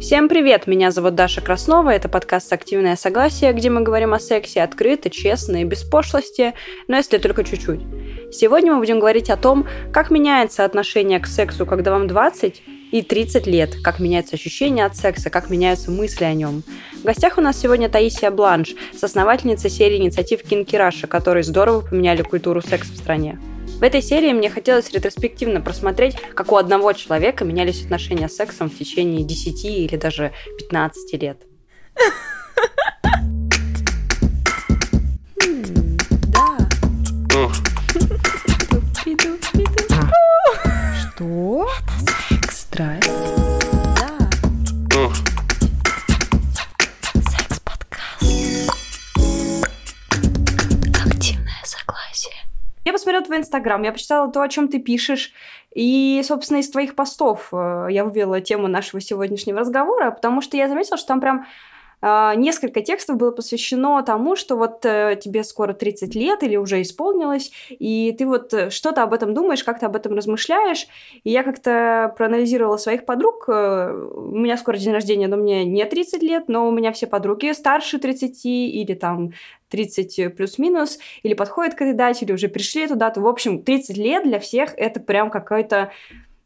Всем привет! Меня зовут Даша Краснова, это подкаст «Активное согласие», где мы говорим о сексе открыто, честно и без пошлости, но если только чуть-чуть. Сегодня мы будем говорить о том, как меняется отношение к сексу, когда вам 20 и 30 лет, как меняется ощущение от секса, как меняются мысли о нем. В гостях у нас сегодня Таисия Бланш, соосновательница серии инициатив Кинки Раша, которые здорово поменяли культуру секса в стране. В этой серии мне хотелось ретроспективно просмотреть, как у одного человека менялись отношения с сексом в течение 10 или даже 15 лет. Что? Это секс. Страсть. Я посмотрела твой инстаграм, я почитала то, о чем ты пишешь, и, собственно, из твоих постов э, я вывела тему нашего сегодняшнего разговора, потому что я заметила, что там прям несколько текстов было посвящено тому, что вот э, тебе скоро 30 лет или уже исполнилось, и ты вот э, что-то об этом думаешь, как-то об этом размышляешь. И я как-то проанализировала своих подруг. Э, у меня скоро день рождения, но мне не 30 лет, но у меня все подруги старше 30 или там 30 плюс-минус, или подходят к этой дате, или уже пришли эту дату. В общем, 30 лет для всех это прям какой-то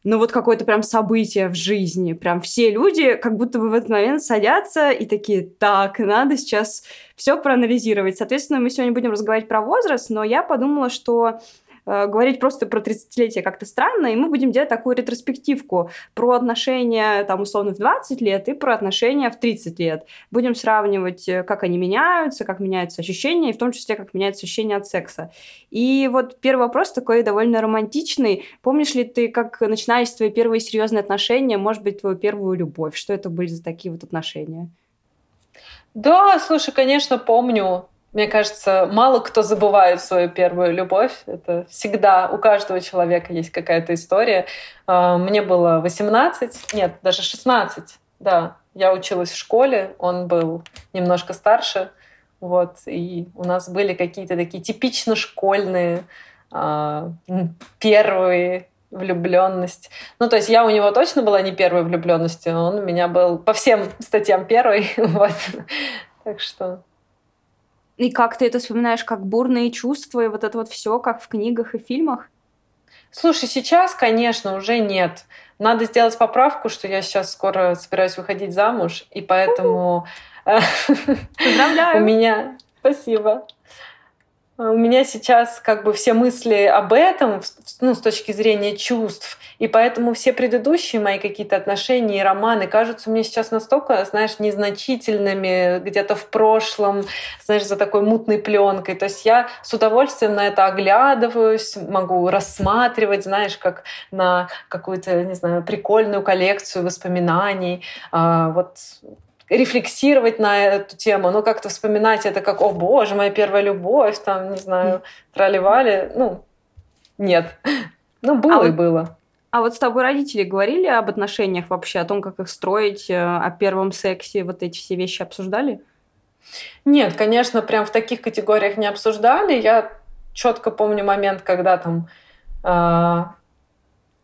ну вот какое-то прям событие в жизни. Прям все люди как будто бы в этот момент садятся и такие, так, надо сейчас все проанализировать. Соответственно, мы сегодня будем разговаривать про возраст, но я подумала, что говорить просто про 30-летие как-то странно, и мы будем делать такую ретроспективку про отношения, там, условно, в 20 лет и про отношения в 30 лет. Будем сравнивать, э, как они меняются, как меняются ощущения, и в том числе, как меняются ощущения от секса. И вот первый вопрос такой довольно романтичный. Помнишь ли ты, как начинались твои первые серьезные отношения, может быть, твою первую любовь? Что это были за такие вот отношения? Да, слушай, конечно, помню. Мне кажется, мало кто забывает свою первую любовь. Это всегда у каждого человека есть какая-то история. А, мне было 18, нет, даже 16, да. Я училась в школе, он был немножко старше. Вот, и у нас были какие-то такие типично школьные а, первые влюбленность. Ну, то есть я у него точно была не первой влюбленностью, он у меня был по всем статьям первый. вот. Так что и как ты это вспоминаешь, как бурные чувства и вот это вот все, как в книгах и фильмах? Слушай, сейчас, конечно, уже нет. Надо сделать поправку, что я сейчас скоро собираюсь выходить замуж, и поэтому... Поздравляю! У меня... Спасибо. У меня сейчас как бы все мысли об этом, ну, с точки зрения чувств, и поэтому все предыдущие мои какие-то отношения и романы кажутся мне сейчас настолько, знаешь, незначительными, где-то в прошлом, знаешь, за такой мутной пленкой. То есть я с удовольствием на это оглядываюсь, могу рассматривать, знаешь, как на какую-то, не знаю, прикольную коллекцию воспоминаний. А, вот рефлексировать на эту тему, но как-то вспоминать это как, о боже, моя первая любовь, там, не знаю, траливали. Ну, нет. Ну, было а и вот, было. А вот с тобой родители говорили об отношениях вообще, о том, как их строить, э, о первом сексе, вот эти все вещи обсуждали? Нет, конечно, прям в таких категориях не обсуждали. Я четко помню момент, когда там э,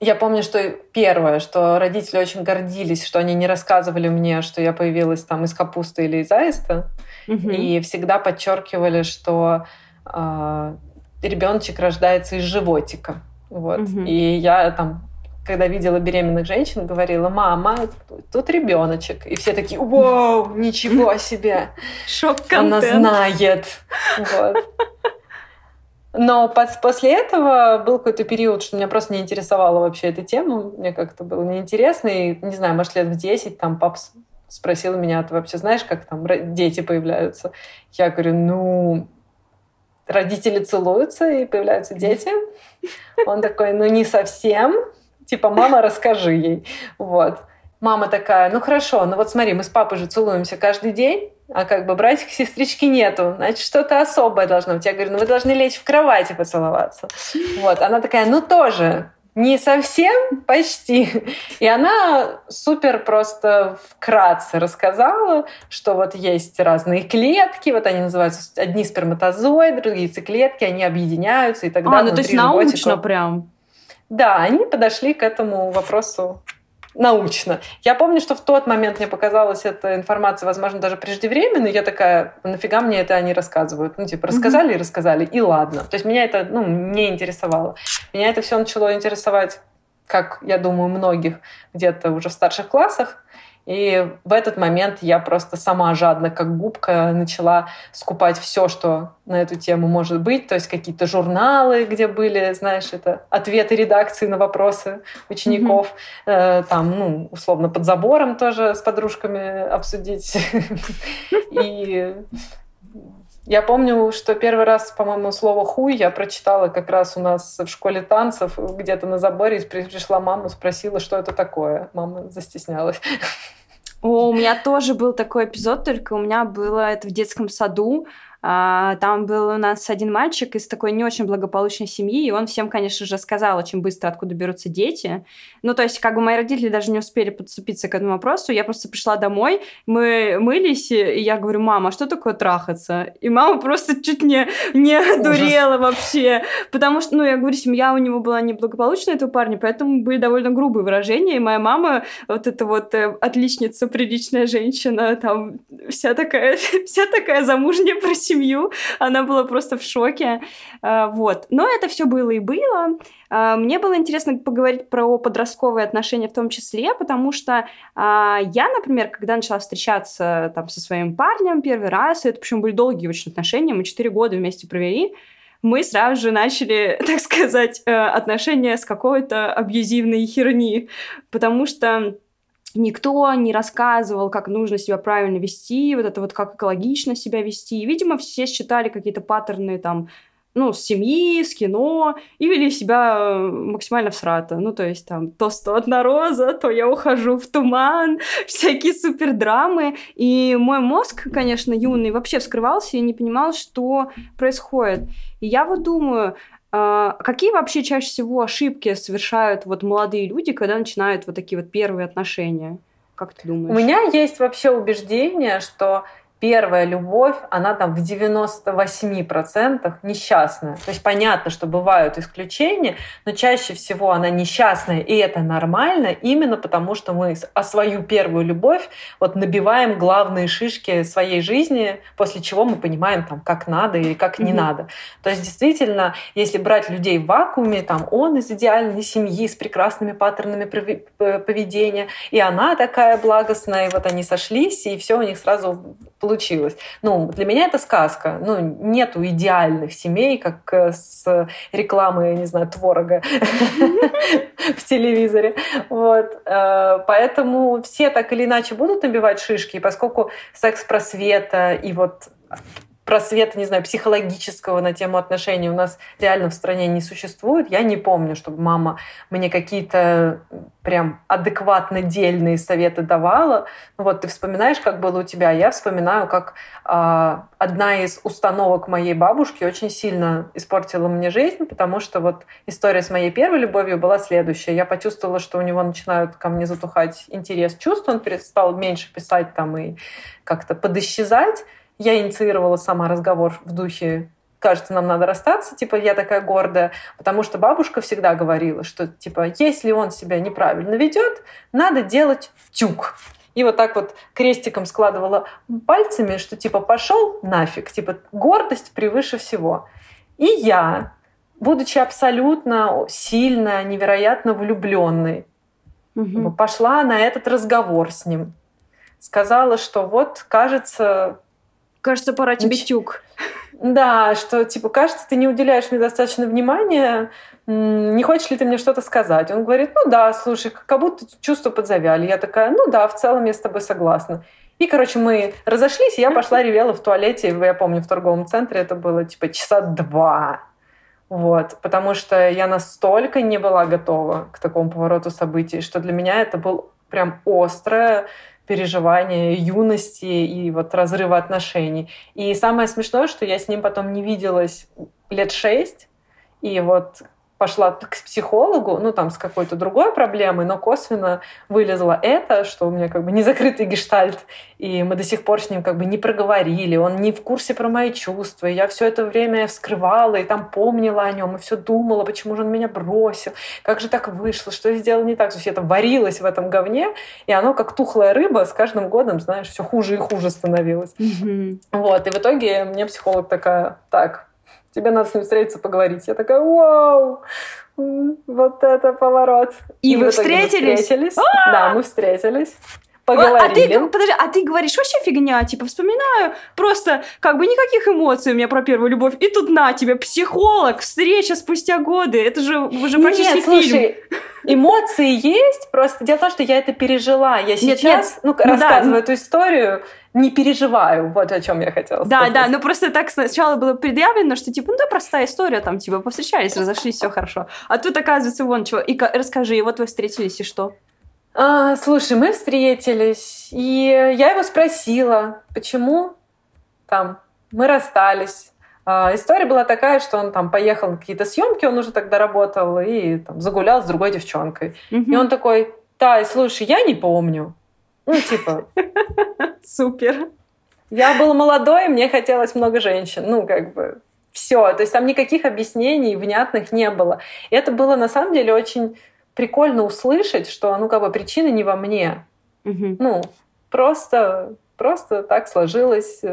я помню, что первое, что родители очень гордились, что они не рассказывали мне, что я появилась там из капусты или из аиста, угу. и всегда подчеркивали, что э, ребеночек рождается из животика. Вот. Угу. И я там, когда видела беременных женщин, говорила, мама, тут ребеночек. И все такие, вау, ничего себе. Шок-контент. Она знает. Вот. Но после этого был какой-то период, что меня просто не интересовала вообще эта тема. Мне как-то было неинтересно. И, не знаю, может, лет в 10 там пап спросил меня, ты вообще знаешь, как там дети появляются? Я говорю, ну, родители целуются и появляются дети. Он такой, ну, не совсем. Типа, мама, расскажи ей. Вот. Мама такая, ну хорошо, ну вот смотри, мы с папой же целуемся каждый день, а как бы братик, сестрички нету, значит, что-то особое должно быть. Я говорю, ну вы должны лечь в кровати поцеловаться. Вот, она такая, ну тоже, не совсем, почти. И она супер просто вкратце рассказала, что вот есть разные клетки, вот они называются одни сперматозоиды, другие яйцеклетки, они объединяются и тогда А, ну то есть научно прям. Да, они подошли к этому вопросу научно. Я помню, что в тот момент мне показалась эта информация, возможно, даже преждевременной. Я такая, нафига мне это они рассказывают? Ну, типа, рассказали mm-hmm. и рассказали, и ладно. То есть меня это, ну, не интересовало. Меня это все начало интересовать, как, я думаю, многих где-то уже в старших классах. И в этот момент я просто сама жадно, как губка, начала скупать все, что на эту тему может быть. То есть какие-то журналы, где были, знаешь, это ответы редакции на вопросы учеников. Mm-hmm. Там, ну, условно, под забором тоже с подружками обсудить. И я помню, что первый раз, по-моему, слово «хуй» я прочитала как раз у нас в школе танцев, где-то на заборе, пришла мама, спросила, что это такое. Мама застеснялась. О, у меня тоже был такой эпизод, только у меня было это в детском саду. А, там был у нас один мальчик из такой не очень благополучной семьи, и он всем, конечно же, сказал очень быстро, откуда берутся дети. Ну, то есть, как бы мои родители даже не успели подступиться к этому вопросу. Я просто пришла домой, мы мылись, и я говорю, мама, а что такое трахаться? И мама просто чуть не, не одурела вообще. Потому что, ну, я говорю, семья у него была неблагополучная, этого парня, поэтому были довольно грубые выражения. И моя мама, вот эта вот э, отличница, приличная женщина, там вся такая, вся такая замужняя про семью. Она была просто в шоке. А, вот. Но это все было и было. А, мне было интересно поговорить про подростковые отношения в том числе, потому что а, я, например, когда начала встречаться там со своим парнем первый раз, это причем были долгие очень отношения, мы четыре года вместе провели, мы сразу же начали, так сказать, э, отношения с какой-то абьюзивной херни, потому что никто не рассказывал, как нужно себя правильно вести, вот это вот как экологично себя вести. И, видимо, все считали какие-то паттерны там ну, с семьи, с кино, и вели себя э, максимально всрато. Ну, то есть там то сто одна роза, то я ухожу в туман, всякие супер драмы. И мой мозг, конечно, юный, вообще вскрывался и не понимал, что происходит. И я вот думаю, а, какие вообще чаще всего ошибки совершают вот молодые люди, когда начинают вот такие вот первые отношения? Как ты думаешь? У меня есть вообще убеждение, что первая любовь, она там в 98% несчастная. То есть понятно, что бывают исключения, но чаще всего она несчастная, и это нормально, именно потому что мы о свою первую любовь вот набиваем главные шишки своей жизни, после чего мы понимаем, там, как надо и как не mm-hmm. надо. То есть действительно, если брать людей в вакууме, там, он из идеальной семьи с прекрасными паттернами поведения, и она такая благостная, и вот они сошлись, и все у них сразу получилось. Ну, для меня это сказка. Ну, нету идеальных семей, как э, с рекламой, я не знаю, творога в телевизоре. Вот. Э, поэтому все так или иначе будут набивать шишки, поскольку секс-просвета и вот просвета, не знаю, психологического на тему отношений у нас реально в стране не существует. Я не помню, чтобы мама мне какие-то прям адекватно дельные советы давала. Ну вот ты вспоминаешь, как было у тебя. Я вспоминаю, как э, одна из установок моей бабушки очень сильно испортила мне жизнь, потому что вот история с моей первой любовью была следующая. Я почувствовала, что у него начинают ко мне затухать интерес, чувств. Он перестал меньше писать там и как-то подисчезать. Я инициировала сама разговор в духе кажется, нам надо расстаться, типа, я такая гордая, потому что бабушка всегда говорила, что, типа, если он себя неправильно ведет, надо делать втюк. И вот так вот крестиком складывала пальцами, что, типа, пошел нафиг, типа, гордость превыше всего. И я, будучи абсолютно сильно, невероятно влюбленной, угу. пошла на этот разговор с ним. Сказала, что вот, кажется, Кажется, пора тебе Нач... тюк. Да, что, типа, кажется, ты не уделяешь мне достаточно внимания, не хочешь ли ты мне что-то сказать? Он говорит, ну да, слушай, как будто чувства подзавяли. Я такая, ну да, в целом я с тобой согласна. И, короче, мы разошлись, и я пошла ревела в туалете, я помню, в торговом центре это было, типа, часа два. Вот, потому что я настолько не была готова к такому повороту событий, что для меня это был прям острое переживания юности и вот разрыва отношений. И самое смешное, что я с ним потом не виделась лет шесть, и вот пошла к психологу, ну, там, с какой-то другой проблемой, но косвенно вылезло это, что у меня как бы не закрытый гештальт, и мы до сих пор с ним как бы не проговорили, он не в курсе про мои чувства, и я все это время вскрывала, и там помнила о нем, и все думала, почему же он меня бросил, как же так вышло, что я сделала не так, то есть я там варилась в этом говне, и оно как тухлая рыба с каждым годом, знаешь, все хуже и хуже становилось. Mm-hmm. Вот, и в итоге мне психолог такая, так, тебе надо с ним встретиться, поговорить. Я такая, вау, вот это поворот. И, и вы встретились? встретились. А! Да, мы встретились. Поговорили. А ты, подожди, а ты говоришь вообще фигня, типа, вспоминаю, просто как бы никаких эмоций у меня про первую любовь, и тут на тебе психолог, встреча спустя годы, это же уже практически Нет, слушай, эмоции есть, просто дело в том, что я это пережила, я сейчас, нет, нет. ну, ну рассказываю да. эту историю, не переживаю. Вот о чем я хотела сказать. Да, да, ну просто так сначала было предъявлено, что типа, ну да, простая история, там, типа, повстречались, разошлись, все хорошо. А тут, оказывается, вон чего. И расскажи, и вот вы встретились, и что? А, слушай, мы встретились, и я его спросила, почему там мы расстались. А, история была такая, что он там поехал на какие-то съемки, он уже тогда работал, и там, загулял с другой девчонкой. Mm-hmm. И он такой, Тай, слушай, я не помню. Ну, типа... Супер. Я был молодой, мне хотелось много женщин. Ну, как бы все. То есть там никаких объяснений внятных не было. И это было на самом деле очень прикольно услышать, что, ну, как бы причина не во мне. Угу. Ну, просто, просто так сложилось.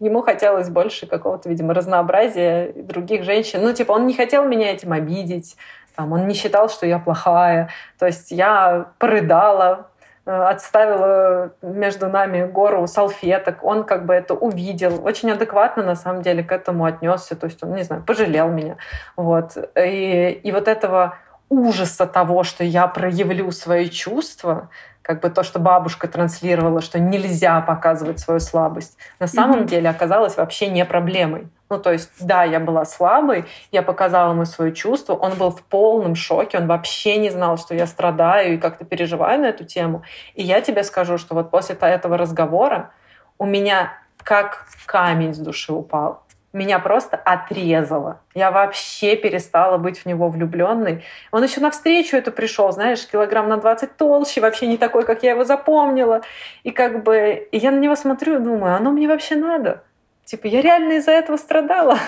Ему хотелось больше какого-то, видимо, разнообразия других женщин. Ну, типа, он не хотел меня этим обидеть. Там, он не считал, что я плохая. То есть я порыдала, Э, отставила между нами гору салфеток, он как бы это увидел, очень адекватно на самом деле к этому отнесся, то есть он, не знаю, пожалел меня. Вот. И, и вот этого ужаса того, что я проявлю свои чувства, как бы то, что бабушка транслировала, что нельзя показывать свою слабость, на самом mm-hmm. деле оказалось вообще не проблемой. Ну, то есть, да, я была слабой, я показала ему свое чувство, он был в полном шоке, он вообще не знал, что я страдаю и как-то переживаю на эту тему. И я тебе скажу, что вот после этого разговора у меня как камень с души упал меня просто отрезало. Я вообще перестала быть в него влюбленной. Он еще навстречу это пришел, знаешь, килограмм на 20 толще, вообще не такой, как я его запомнила. И как бы и я на него смотрю и думаю, оно мне вообще надо? Типа, я реально из-за этого страдала.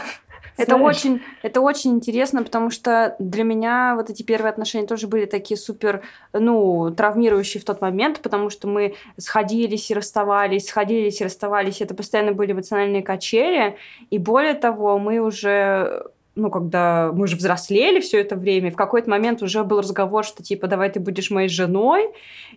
Это очень, это очень интересно, потому что для меня вот эти первые отношения тоже были такие супер, ну, травмирующие в тот момент, потому что мы сходились и расставались, сходились и расставались. Это постоянно были эмоциональные качели. И более того, мы уже ну, когда мы же взрослели все это время, в какой-то момент уже был разговор, что типа, давай ты будешь моей женой.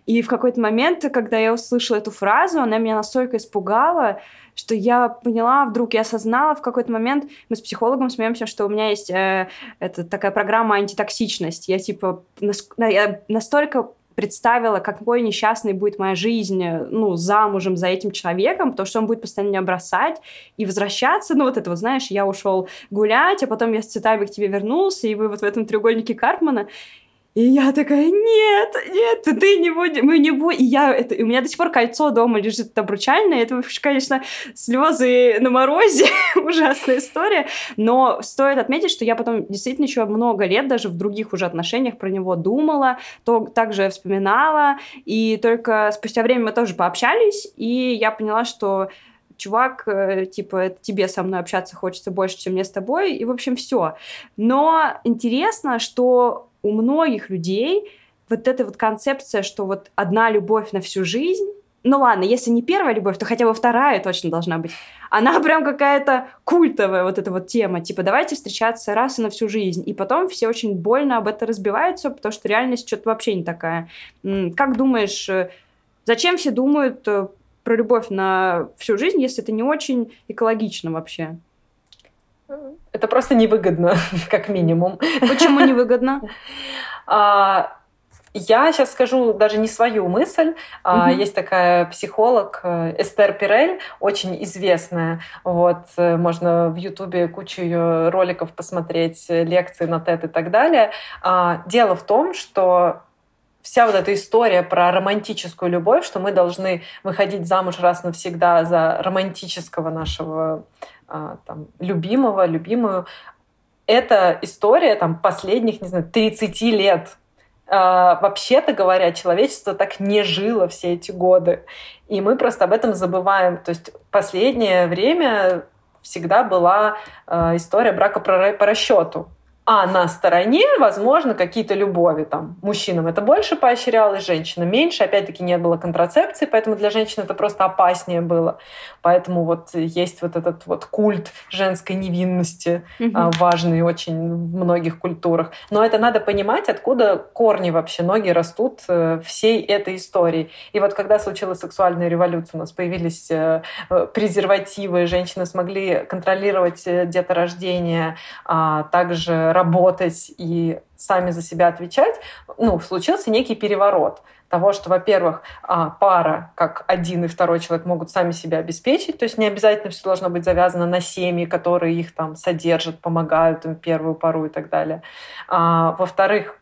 И в какой-то момент, когда я услышала эту фразу, она меня настолько испугала, что я поняла, вдруг я осознала в какой-то момент, мы с психологом смеемся, что у меня есть э, это такая программа антитоксичность. Я типа нас, я настолько представила, какой несчастной будет моя жизнь, ну, замужем за этим человеком, потому что он будет постоянно меня бросать и возвращаться. Ну, вот это вот, знаешь, я ушел гулять, а потом я с цветами к тебе вернулся, и вы вот в этом треугольнике Карпмана. И я такая, нет, нет, ты не будешь, мы не будем. И я, это, у меня до сих пор кольцо дома лежит обручальное. Это, конечно, слезы на морозе, ужасная история. Но стоит отметить, что я потом действительно еще много лет даже в других уже отношениях про него думала, то также вспоминала. И только спустя время мы тоже пообщались, и я поняла, что чувак, э, типа, это тебе со мной общаться хочется больше, чем мне с тобой, и, в общем, все. Но интересно, что у многих людей вот эта вот концепция, что вот одна любовь на всю жизнь, ну ладно, если не первая любовь, то хотя бы вторая точно должна быть. Она прям какая-то культовая вот эта вот тема. Типа, давайте встречаться раз и на всю жизнь. И потом все очень больно об этом разбиваются, потому что реальность что-то вообще не такая. Как думаешь, э, зачем все думают э, про любовь на всю жизнь, если это не очень экологично вообще? Это просто невыгодно, как минимум. Почему невыгодно? А, я сейчас скажу даже не свою мысль. Угу. Есть такая психолог э, Эстер Пирель, очень известная. Вот, э, можно в Ютубе кучу ее роликов посмотреть, э, лекции на TED и так далее. А, дело в том, что вся вот эта история про романтическую любовь, что мы должны выходить замуж раз навсегда за романтического нашего там, любимого, любимую, это история там последних, не знаю, 30 лет. А, вообще-то говоря, человечество так не жило все эти годы. И мы просто об этом забываем. То есть последнее время всегда была э, история брака по расчету а на стороне, возможно, какие-то любови. Там, мужчинам это больше поощрялось, женщинам меньше. Опять-таки не было контрацепции, поэтому для женщин это просто опаснее было. Поэтому вот есть вот этот вот культ женской невинности, угу. важный очень в многих культурах. Но это надо понимать, откуда корни вообще, ноги растут э, всей этой истории. И вот когда случилась сексуальная революция, у нас появились э, э, презервативы, женщины смогли контролировать деторождение, а также работать и сами за себя отвечать, ну, случился некий переворот того, что, во-первых, а, пара, как один и второй человек, могут сами себя обеспечить, то есть не обязательно все должно быть завязано на семьи, которые их там содержат, помогают им первую пару и так далее. А, во-вторых,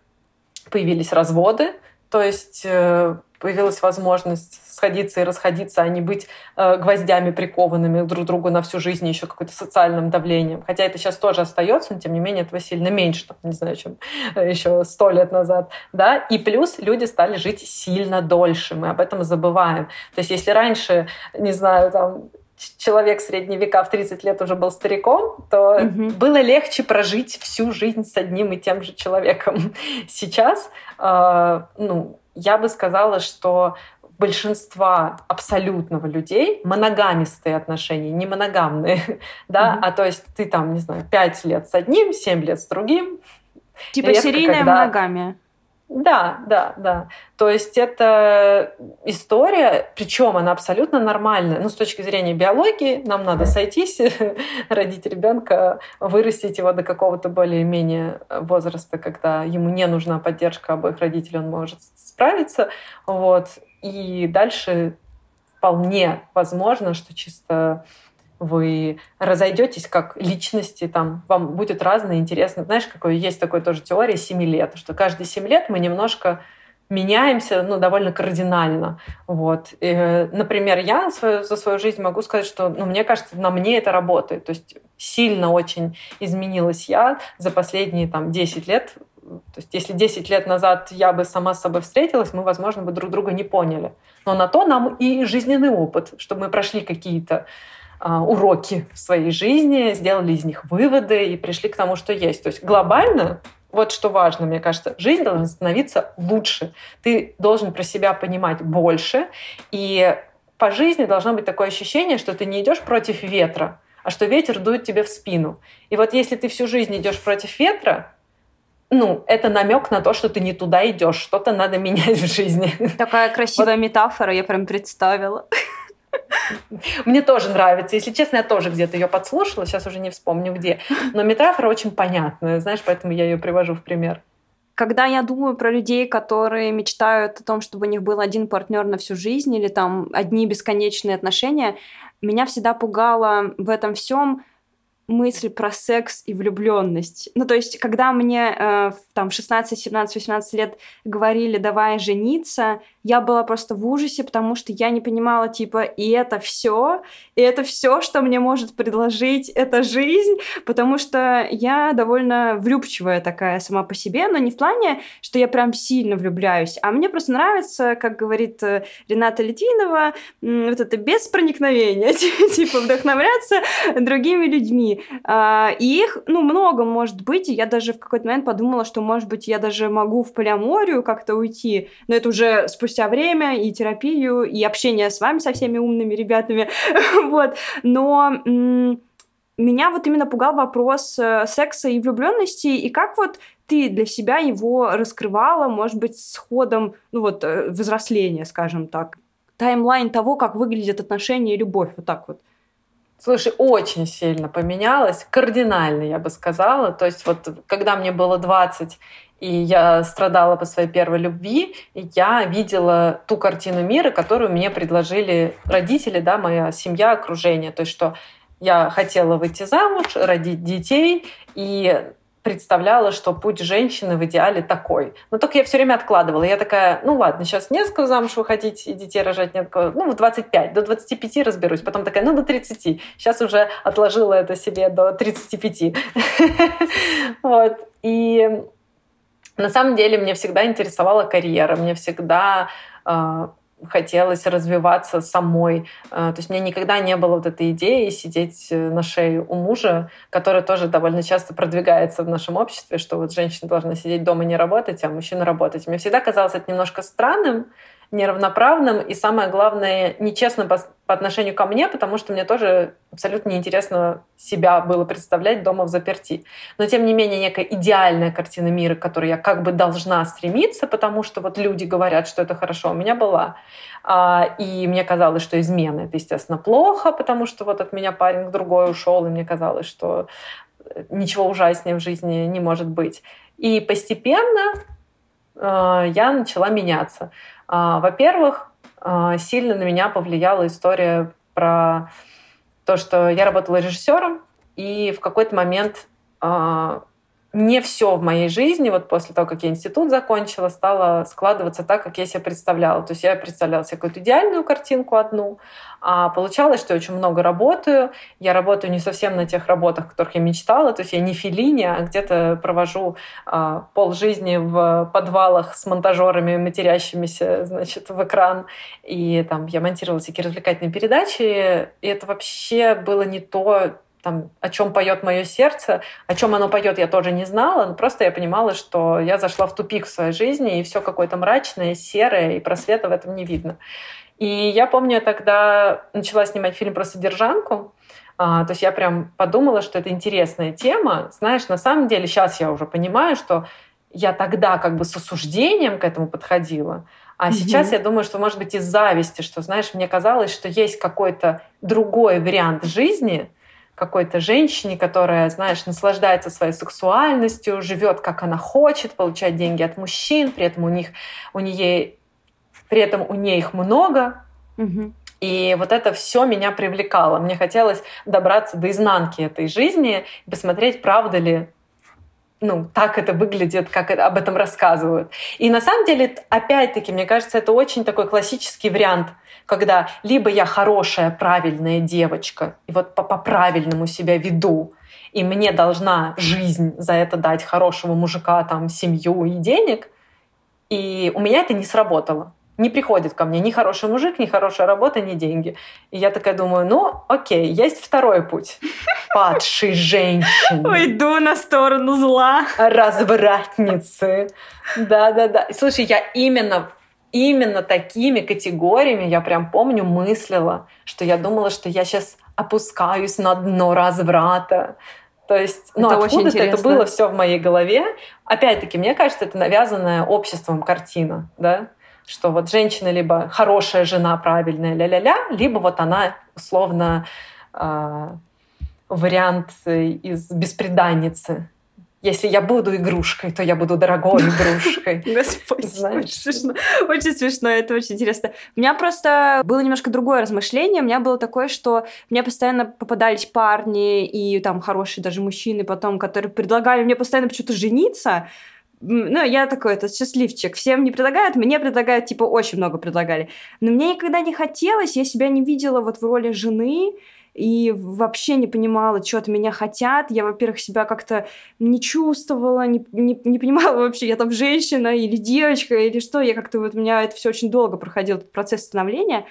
появились разводы, то есть э, появилась возможность сходиться и расходиться, а не быть э, гвоздями прикованными друг к другу на всю жизнь, еще какой-то социальным давлением. Хотя это сейчас тоже остается, но тем не менее этого сильно меньше, там, не знаю, чем э, еще сто лет назад. Да? И плюс люди стали жить сильно дольше, мы об этом забываем. То есть если раньше, не знаю, там, человек средние века в 30 лет уже был стариком, то угу. было легче прожить всю жизнь с одним и тем же человеком. Сейчас, э, ну, я бы сказала, что большинства абсолютного людей моногамистые отношения, не моногамные, да, mm-hmm. а то есть ты там, не знаю, пять лет с одним, семь лет с другим. Типа Редко, серийная когда... моногамия. Да, да, да. То есть это история, причем она абсолютно нормальная. Ну, с точки зрения биологии, нам надо сойтись, родить ребенка, вырастить его до какого-то более-менее возраста, когда ему не нужна поддержка обоих родителей, он может справиться. Вот. И дальше вполне возможно, что чисто вы разойдетесь как личности, там вам будет разное интересно. Знаешь, какой есть такой тоже теория 7 лет, что каждые 7 лет мы немножко меняемся ну, довольно кардинально. Вот. И, например, я свою, за свою жизнь могу сказать, что ну, мне кажется, на мне это работает. То есть сильно очень изменилась я за последние там, 10 лет. То есть если 10 лет назад я бы сама с собой встретилась, мы, возможно, бы друг друга не поняли. Но на то нам и жизненный опыт, чтобы мы прошли какие-то уроки в своей жизни, сделали из них выводы и пришли к тому, что есть. То есть глобально вот что важно, мне кажется, жизнь должна становиться лучше. Ты должен про себя понимать больше, и по жизни должно быть такое ощущение, что ты не идешь против ветра, а что ветер дует тебе в спину. И вот если ты всю жизнь идешь против ветра, ну, это намек на то, что ты не туда идешь, что-то надо менять в жизни. Такая красивая вот. метафора, я прям представила. Мне тоже нравится. Если честно, я тоже где-то ее подслушала, сейчас уже не вспомню где. Но метафора очень понятная, знаешь, поэтому я ее привожу в пример. Когда я думаю про людей, которые мечтают о том, чтобы у них был один партнер на всю жизнь или там одни бесконечные отношения, меня всегда пугало в этом всем мысль про секс и влюбленность. Ну, то есть, когда мне э, там 16, 17, 18 лет говорили, давай жениться, я была просто в ужасе, потому что я не понимала, типа, и это все, и это все, что мне может предложить эта жизнь, потому что я довольно влюбчивая такая сама по себе, но не в плане, что я прям сильно влюбляюсь, а мне просто нравится, как говорит э, Рената Литвинова, вот это без проникновения, типа вдохновляться другими людьми. А, и их, ну, много может быть, я даже в какой-то момент подумала, что, может быть, я даже могу в полиаморию как-то уйти, но это уже спустя спустя время, и терапию, и общение с вами, со всеми умными ребятами, вот, но меня вот именно пугал вопрос э, секса и влюбленности, и как вот ты для себя его раскрывала, может быть, с ходом, ну вот, э, взросления, скажем так, таймлайн того, как выглядят отношения и любовь, вот так вот. Слушай, очень сильно поменялось, кардинально, я бы сказала. То есть вот когда мне было 20, и я страдала по своей первой любви, и я видела ту картину мира, которую мне предложили родители, да, моя семья, окружение. То есть, что я хотела выйти замуж, родить детей, и представляла, что путь женщины в идеале такой. Но только я все время откладывала. Я такая, ну ладно, сейчас не с замуж выходить и детей рожать нет. Ну, в 25, до 25 разберусь. Потом такая, ну, до 30. Сейчас уже отложила это себе до 35. Вот. И на самом деле мне всегда интересовала карьера, мне всегда а, хотелось развиваться самой. Э, то есть меня никогда не было вот этой идеи сидеть э, на шее у мужа, которая тоже довольно часто продвигается в нашем обществе, что вот женщина должна сидеть дома не работать, а мужчина работать. Мне всегда казалось это немножко странным, неравноправным и, самое главное, нечестным по, по отношению ко мне, потому что мне тоже абсолютно неинтересно себя было представлять дома в заперти. Но, тем не менее, некая идеальная картина мира, к которой я как бы должна стремиться, потому что вот люди говорят, что это хорошо, у меня была. А, и мне казалось, что измена — это, естественно, плохо, потому что вот от меня парень к другой ушел, и мне казалось, что ничего ужаснее в жизни не может быть. И постепенно э, я начала меняться. А, во-первых, сильно на меня повлияла история про то, что я работала режиссером, и в какой-то момент а, не все в моей жизни, вот после того, как я институт закончила, стало складываться так, как я себе представляла. То есть я представляла себе какую-то идеальную картинку одну, а получалось, что я очень много работаю. Я работаю не совсем на тех работах, которых я мечтала. То есть я не филини, а где-то провожу а, пол жизни в подвалах с монтажерами, матерящимися, значит, в экран. И там я монтировала всякие развлекательные передачи. И это вообще было не то, там, о чем поет мое сердце, о чем оно поет, я тоже не знала, но просто я понимала, что я зашла в тупик в своей жизни, и все какое-то мрачное, серое, и просвета в этом не видно. И я помню, я тогда начала снимать фильм про содержанку, а, то есть я прям подумала, что это интересная тема. Знаешь, на самом деле сейчас я уже понимаю, что я тогда как бы с осуждением к этому подходила, а mm-hmm. сейчас я думаю, что, может быть, из зависти, что, знаешь, мне казалось, что есть какой-то другой вариант жизни, какой-то женщине, которая, знаешь, наслаждается своей сексуальностью, живет как она хочет, получает деньги от мужчин, при этом у них, у нее, при этом у нее их много. Угу. И вот это все меня привлекало. Мне хотелось добраться до изнанки этой жизни и посмотреть, правда ли ну, так это выглядит, как об этом рассказывают. И на самом деле, опять-таки, мне кажется, это очень такой классический вариант, когда либо я хорошая, правильная девочка, и вот по-правильному себя веду, и мне должна жизнь за это дать хорошего мужика, там, семью и денег, и у меня это не сработало не приходит ко мне ни хороший мужик, ни хорошая работа, ни деньги. И я такая думаю, ну, окей, есть второй путь. Падшей женщины. Уйду на сторону зла. Развратницы. Да-да-да. Слушай, я именно именно такими категориями я прям помню мыслила, что я думала, что я сейчас опускаюсь на дно разврата. То есть, ну, это откуда-то это было все в моей голове. Опять-таки, мне кажется, это навязанная обществом картина, да? Что вот женщина либо хорошая жена, правильная, ля-ля-ля, либо вот она условно э, вариант из беспреданницы. Если я буду игрушкой, то я буду дорогой игрушкой. Господи, очень смешно. Очень смешно, это очень интересно. У меня просто было немножко другое размышление. У меня было такое, что мне постоянно попадались парни и там хорошие даже мужчины потом, которые предлагали мне постоянно почему-то жениться, ну, я такой, это счастливчик. Всем не предлагают, мне предлагают, типа, очень много предлагали. Но мне никогда не хотелось, я себя не видела вот в роли жены, и вообще не понимала, что от меня хотят. Я, во-первых, себя как-то не чувствовала, не, не, не понимала вообще, я там женщина или девочка или что. Я как-то вот у меня это все очень долго проходил, этот процесс становления.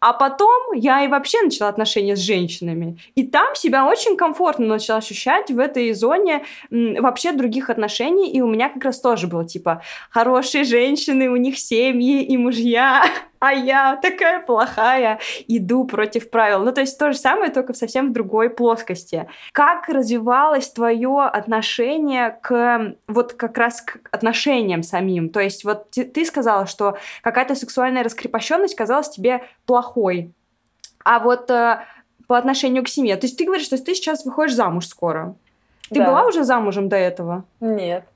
А потом я и вообще начала отношения с женщинами. И там себя очень комфортно начала ощущать в этой зоне вообще других отношений. И у меня как раз тоже было типа хорошие женщины, у них семьи и мужья а я такая плохая, иду против правил. Ну, то есть то же самое, только в совсем другой плоскости. Как развивалось твое отношение к вот как раз к отношениям самим? То есть вот ты сказала, что какая-то сексуальная раскрепощенность казалась тебе плохой. А вот э, по отношению к семье. То есть ты говоришь, что ты сейчас выходишь замуж скоро. Ты да. была уже замужем до этого? Нет.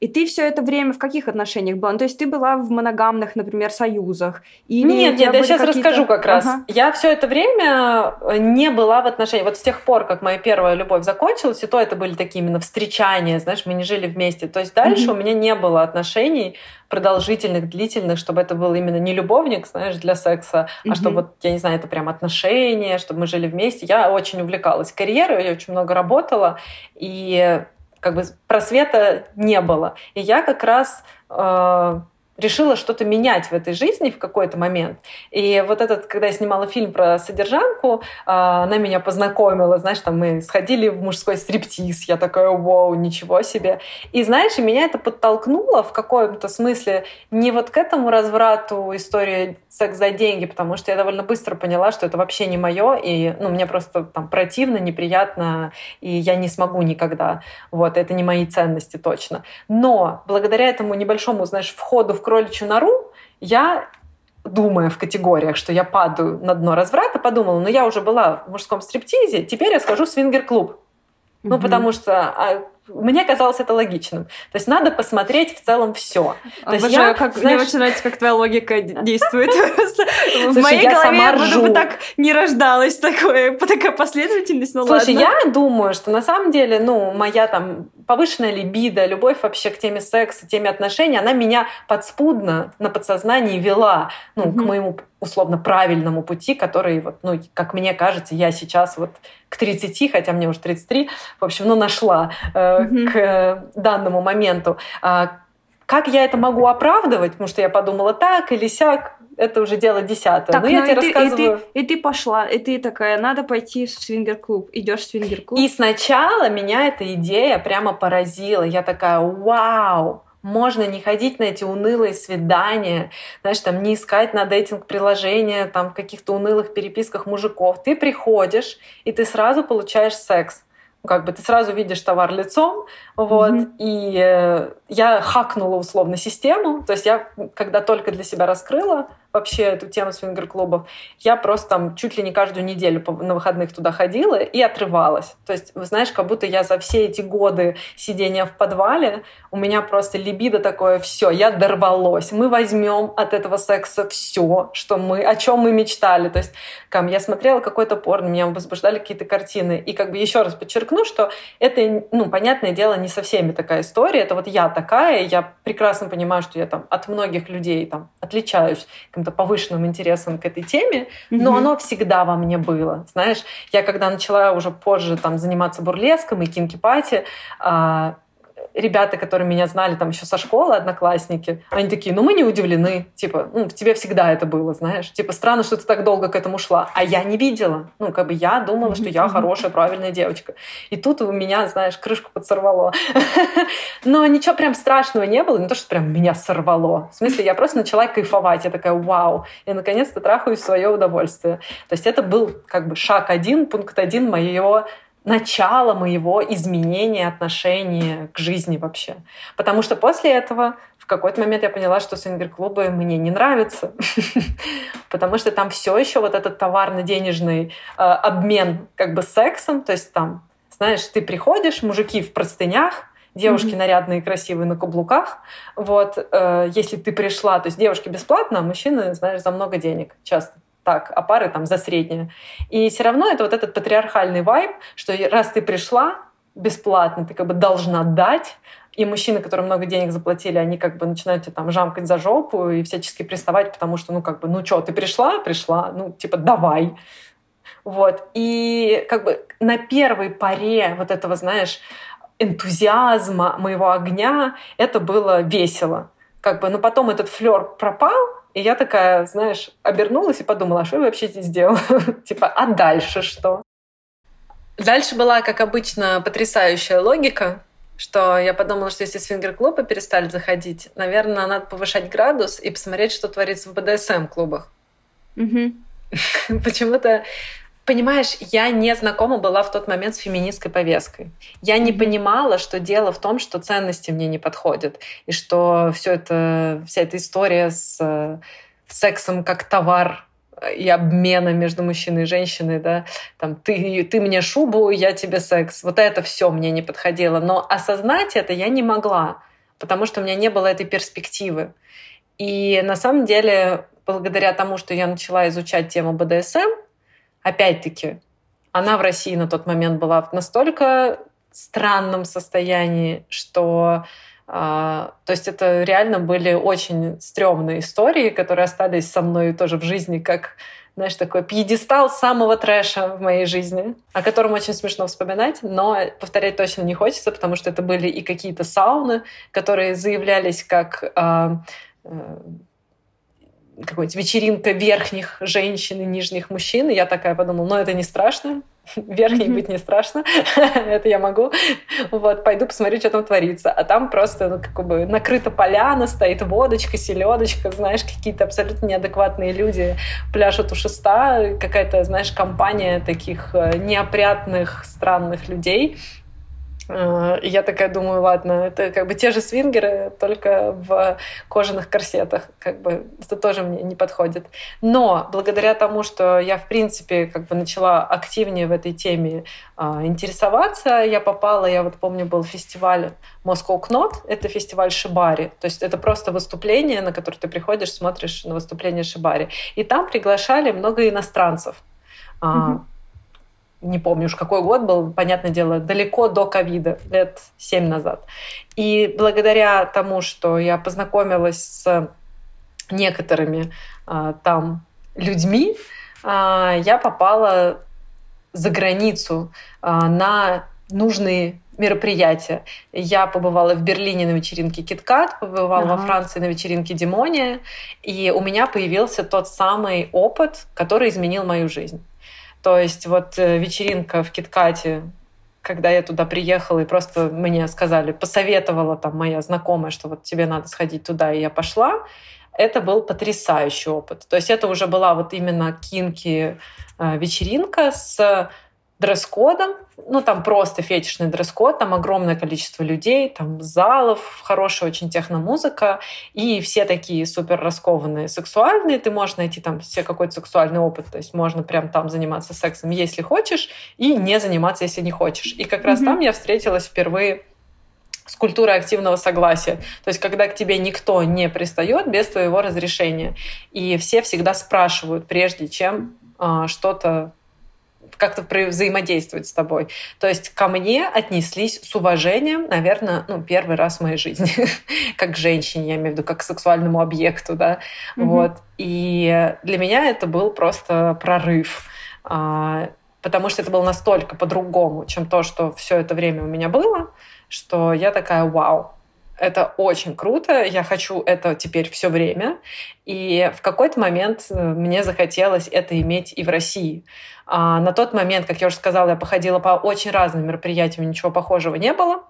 И ты все это время в каких отношениях была? Ну, то есть ты была в моногамных, например, союзах? Или нет, нет, я сейчас расскажу как раз. Ага. Я все это время э, не была в отношениях. Вот с тех пор, как моя первая любовь закончилась, и то это были такие именно встречания, знаешь, мы не жили вместе. То есть дальше mm-hmm. у меня не было отношений продолжительных, длительных, чтобы это был именно не любовник, знаешь, для секса, mm-hmm. а чтобы вот, я не знаю, это прям отношения, чтобы мы жили вместе. Я очень увлекалась карьерой, я очень много работала, и как бы просвета не было. И я как раз э, решила что-то менять в этой жизни в какой-то момент. И вот этот, когда я снимала фильм про содержанку, а, она меня познакомила, знаешь, там мы сходили в мужской стриптиз, я такая, вау, ничего себе. И знаешь, меня это подтолкнуло в каком-то смысле не вот к этому разврату истории секс за деньги, потому что я довольно быстро поняла, что это вообще не мое, и ну, мне просто там противно, неприятно, и я не смогу никогда. Вот, это не мои ценности точно. Но благодаря этому небольшому, знаешь, входу в кроличью нору, я думая в категориях, что я падаю на дно разврата, подумала, ну я уже была в мужском стриптизе, теперь я схожу в свингер-клуб. Ну, mm-hmm. потому что а, мне казалось это логичным. То есть надо посмотреть в целом все. То есть я, как, знаешь... Мне очень нравится, как твоя логика действует. В моей голове я бы так не рождалась такое, такая последовательность. Ну Слушай, я думаю, что на самом деле, ну, моя там повышенная либидо, любовь вообще к теме секса, теме отношений, она меня подспудно на подсознании вела, ну, к моему условно правильному пути, который, вот, ну, как мне кажется, я сейчас вот к 30, хотя мне уже 33, в общем, ну, нашла э, mm-hmm. к данному моменту. А, как я это могу оправдывать? Потому что я подумала так или сяк, это уже дело десятое. Так, Но ну, я тебе ты, рассказываю. И ты, и ты пошла, и ты такая, надо пойти в свингер-клуб. Идешь в свингер-клуб. И сначала меня эта идея прямо поразила. Я такая, вау, можно не ходить на эти унылые свидания, знаешь, там не искать на дейтинг-приложения, там в каких-то унылых переписках мужиков. Ты приходишь, и ты сразу получаешь секс. Как бы ты сразу видишь товар лицом, вот, mm-hmm. и э, я хакнула условно систему, то есть я, когда только для себя раскрыла, вообще эту тему свингер-клубов, я просто там чуть ли не каждую неделю на выходных туда ходила и отрывалась. То есть, вы знаешь, как будто я за все эти годы сидения в подвале, у меня просто либидо такое, все, я дорвалось. Мы возьмем от этого секса все, что мы, о чем мы мечтали. То есть, как, я смотрела какой-то порно, меня возбуждали какие-то картины. И как бы еще раз подчеркну, что это, ну, понятное дело, не со всеми такая история. Это вот я такая, я прекрасно понимаю, что я там от многих людей там отличаюсь каким-то повышенным интересом к этой теме, но mm-hmm. оно всегда во мне было. Знаешь, я когда начала уже позже там заниматься бурлеском и кинки-пати, а, ребята, которые меня знали там еще со школы, одноклассники, они такие, ну мы не удивлены, типа, ну в тебе всегда это было, знаешь, типа странно, что ты так долго к этому шла, а я не видела, ну как бы я думала, что я хорошая, правильная девочка, и тут у меня, знаешь, крышку подсорвало, но ничего прям страшного не было, не то, что прям меня сорвало, в смысле я просто начала кайфовать, я такая, вау, я наконец-то трахаюсь в свое удовольствие, то есть это был как бы шаг один, пункт один моего начало моего изменения отношения к жизни вообще. Потому что после этого в какой-то момент я поняла, что свингер-клубы мне не нравятся, потому что там все еще вот этот товарно-денежный э, обмен как бы сексом, то есть там, знаешь, ты приходишь, мужики в простынях, девушки mm-hmm. нарядные, красивые на каблуках. Вот, э, если ты пришла, то есть девушки бесплатно, а мужчины, знаешь, за много денег часто так, а пары там за среднее. И все равно это вот этот патриархальный вайб, что раз ты пришла бесплатно, ты как бы должна дать, и мужчины, которые много денег заплатили, они как бы начинают тебе там жамкать за жопу и всячески приставать, потому что, ну, как бы, ну что, ты пришла? Пришла. Ну, типа, давай. Вот. И как бы на первой паре вот этого, знаешь, энтузиазма моего огня это было весело. Как бы, но потом этот флер пропал, и я такая, знаешь, обернулась и подумала, а что я вообще здесь делала? типа, а дальше что? Дальше была, как обычно, потрясающая логика, что я подумала, что если свингер-клубы перестали заходить, наверное, надо повышать градус и посмотреть, что творится в БДСМ-клубах. Почему-то Понимаешь, я не знакома была в тот момент с феминистской повесткой. Я не понимала, что дело в том, что ценности мне не подходят, и что все это, вся эта история с э, сексом как товар и обмена между мужчиной и женщиной, да, там ты, ты мне шубу, я тебе секс. Вот это все мне не подходило. Но осознать это я не могла потому что у меня не было этой перспективы. И на самом деле, благодаря тому, что я начала изучать тему БДСМ, опять-таки, она в России на тот момент была в настолько странном состоянии, что а, то есть это реально были очень стрёмные истории, которые остались со мной тоже в жизни, как, знаешь, такой пьедестал самого трэша в моей жизни, о котором очень смешно вспоминать, но повторять точно не хочется, потому что это были и какие-то сауны, которые заявлялись как какая-нибудь вечеринка верхних женщин и нижних мужчин. И я такая подумала, ну это не страшно, верхней mm-hmm. быть не страшно, это я могу. Вот, пойду посмотрю, что там творится. А там просто ну, как бы накрыта поляна, стоит водочка, селедочка, знаешь, какие-то абсолютно неадекватные люди пляшут у шеста, какая-то, знаешь, компания таких э, неопрятных, странных людей. Э, и я такая думаю, ладно, это как бы те же свингеры, только в кожаных корсетах. Как бы это тоже мне не подходит. Но благодаря тому, что я, в принципе, как бы начала активнее в этой теме а, интересоваться, я попала, я вот помню, был фестиваль Moscow Knot, это фестиваль Шибари. То есть это просто выступление, на которое ты приходишь, смотришь на выступление Шибари. И там приглашали много иностранцев. Mm-hmm не помню уж какой год был, понятное дело, далеко до ковида, лет семь назад. И благодаря тому, что я познакомилась с некоторыми а, там людьми, а, я попала за границу а, на нужные мероприятия. Я побывала в Берлине на вечеринке Киткат, побывала ага. во Франции на вечеринке Демония, и у меня появился тот самый опыт, который изменил мою жизнь. То есть вот э, вечеринка в Киткате, когда я туда приехала, и просто мне сказали, посоветовала там моя знакомая, что вот тебе надо сходить туда, и я пошла, это был потрясающий опыт. То есть это уже была вот именно кинки э, вечеринка с дресс-кодом, ну, там просто фетишный дресс-код, там огромное количество людей, там залов, хорошая очень техномузыка, и все такие супер раскованные, сексуальные, ты можешь найти там все какой-то сексуальный опыт, то есть можно прям там заниматься сексом, если хочешь, и не заниматься, если не хочешь. И как mm-hmm. раз там я встретилась впервые с культурой активного согласия. То есть, когда к тебе никто не пристает без твоего разрешения. И все всегда спрашивают, прежде чем э, что-то как-то взаимодействовать с тобой. То есть ко мне отнеслись с уважением, наверное, ну, первый раз в моей жизни, как женщине, я имею в виду, как к сексуальному объекту, да, mm-hmm. вот. И для меня это был просто прорыв, а, потому что это было настолько по-другому, чем то, что все это время у меня было, что я такая, вау, это очень круто, я хочу это теперь все время. И в какой-то момент э, мне захотелось это иметь и в России. А на тот момент, как я уже сказала, я походила по очень разным мероприятиям, ничего похожего не было.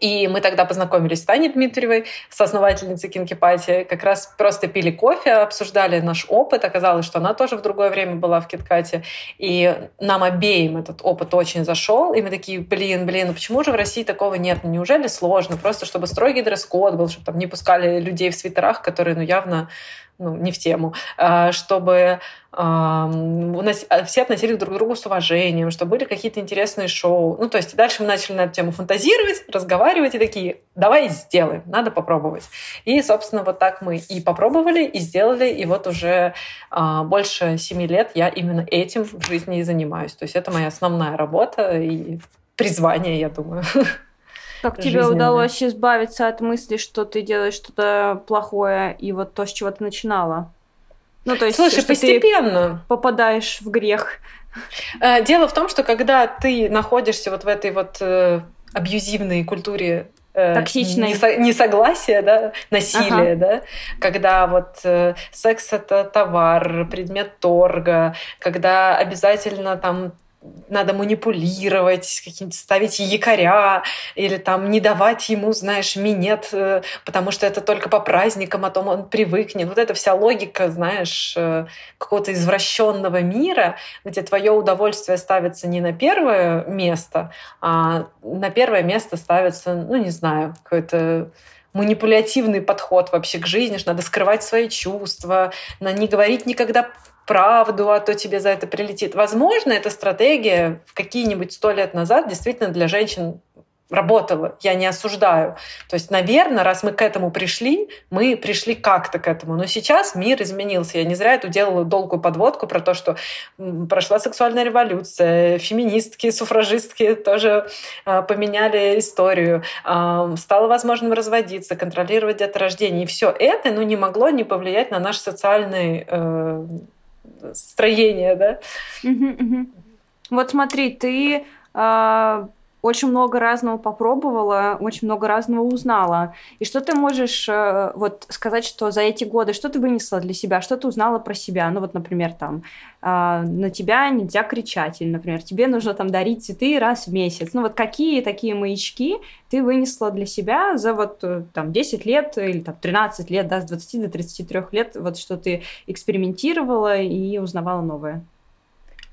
И мы тогда познакомились с Таней Дмитриевой, с основательницей Кинкипати, как раз просто пили кофе, обсуждали наш опыт. Оказалось, что она тоже в другое время была в Киткате. И нам обеим этот опыт очень зашел. И мы такие, блин, блин, ну почему же в России такого нет? Ну неужели сложно? Просто чтобы строгий дресс-код был, чтобы там не пускали людей в свитерах, которые, ну, явно ну, не в тему, а, чтобы а, все относились друг к другу с уважением, чтобы были какие-то интересные шоу. Ну, то есть дальше мы начали на эту тему фантазировать, разговаривать и такие, давай сделаем, надо попробовать. И, собственно, вот так мы и попробовали, и сделали, и вот уже а, больше семи лет я именно этим в жизни и занимаюсь. То есть это моя основная работа и призвание, я думаю. Как тебе удалось избавиться от мысли, что ты делаешь что-то плохое, и вот то, с чего ты начинала? Ну, то есть, Слушай, что постепенно. Ты попадаешь в грех. Э, дело в том, что когда ты находишься вот в этой вот э, абьюзивной культуре э, Токсичной. несогласия, да, насилия, ага. да, когда вот э, секс это товар, предмет торга, когда обязательно там надо манипулировать, какие-то ставить якоря или там не давать ему, знаешь, минет, э, потому что это только по праздникам, а то он привыкнет. Вот эта вся логика, знаешь, э, какого-то извращенного мира, где твое удовольствие ставится не на первое место, а на первое место ставится, ну, не знаю, какой-то манипулятивный подход вообще к жизни, что надо скрывать свои чувства, на не говорить никогда правду, а то тебе за это прилетит. Возможно, эта стратегия в какие-нибудь сто лет назад действительно для женщин работало, я не осуждаю. То есть, наверное, раз мы к этому пришли, мы пришли как-то к этому. Но сейчас мир изменился. Я не зря эту делала долгую подводку про то, что прошла сексуальная революция, феминистки, суфражистки тоже э, поменяли историю, э, стало возможным разводиться, контролировать деторождение. И все это ну, не могло не повлиять на наше социальное э, строение. Да? Вот смотри, ты э, очень много разного попробовала, очень много разного узнала. И что ты можешь э, вот сказать, что за эти годы, что ты вынесла для себя, что ты узнала про себя? Ну вот, например, там, э, на тебя нельзя кричать, или, например, тебе нужно там дарить цветы раз в месяц. Ну вот какие такие маячки ты вынесла для себя за вот э, там 10 лет или там 13 лет, да, с 20 до 33 лет, вот что ты экспериментировала и узнавала новое?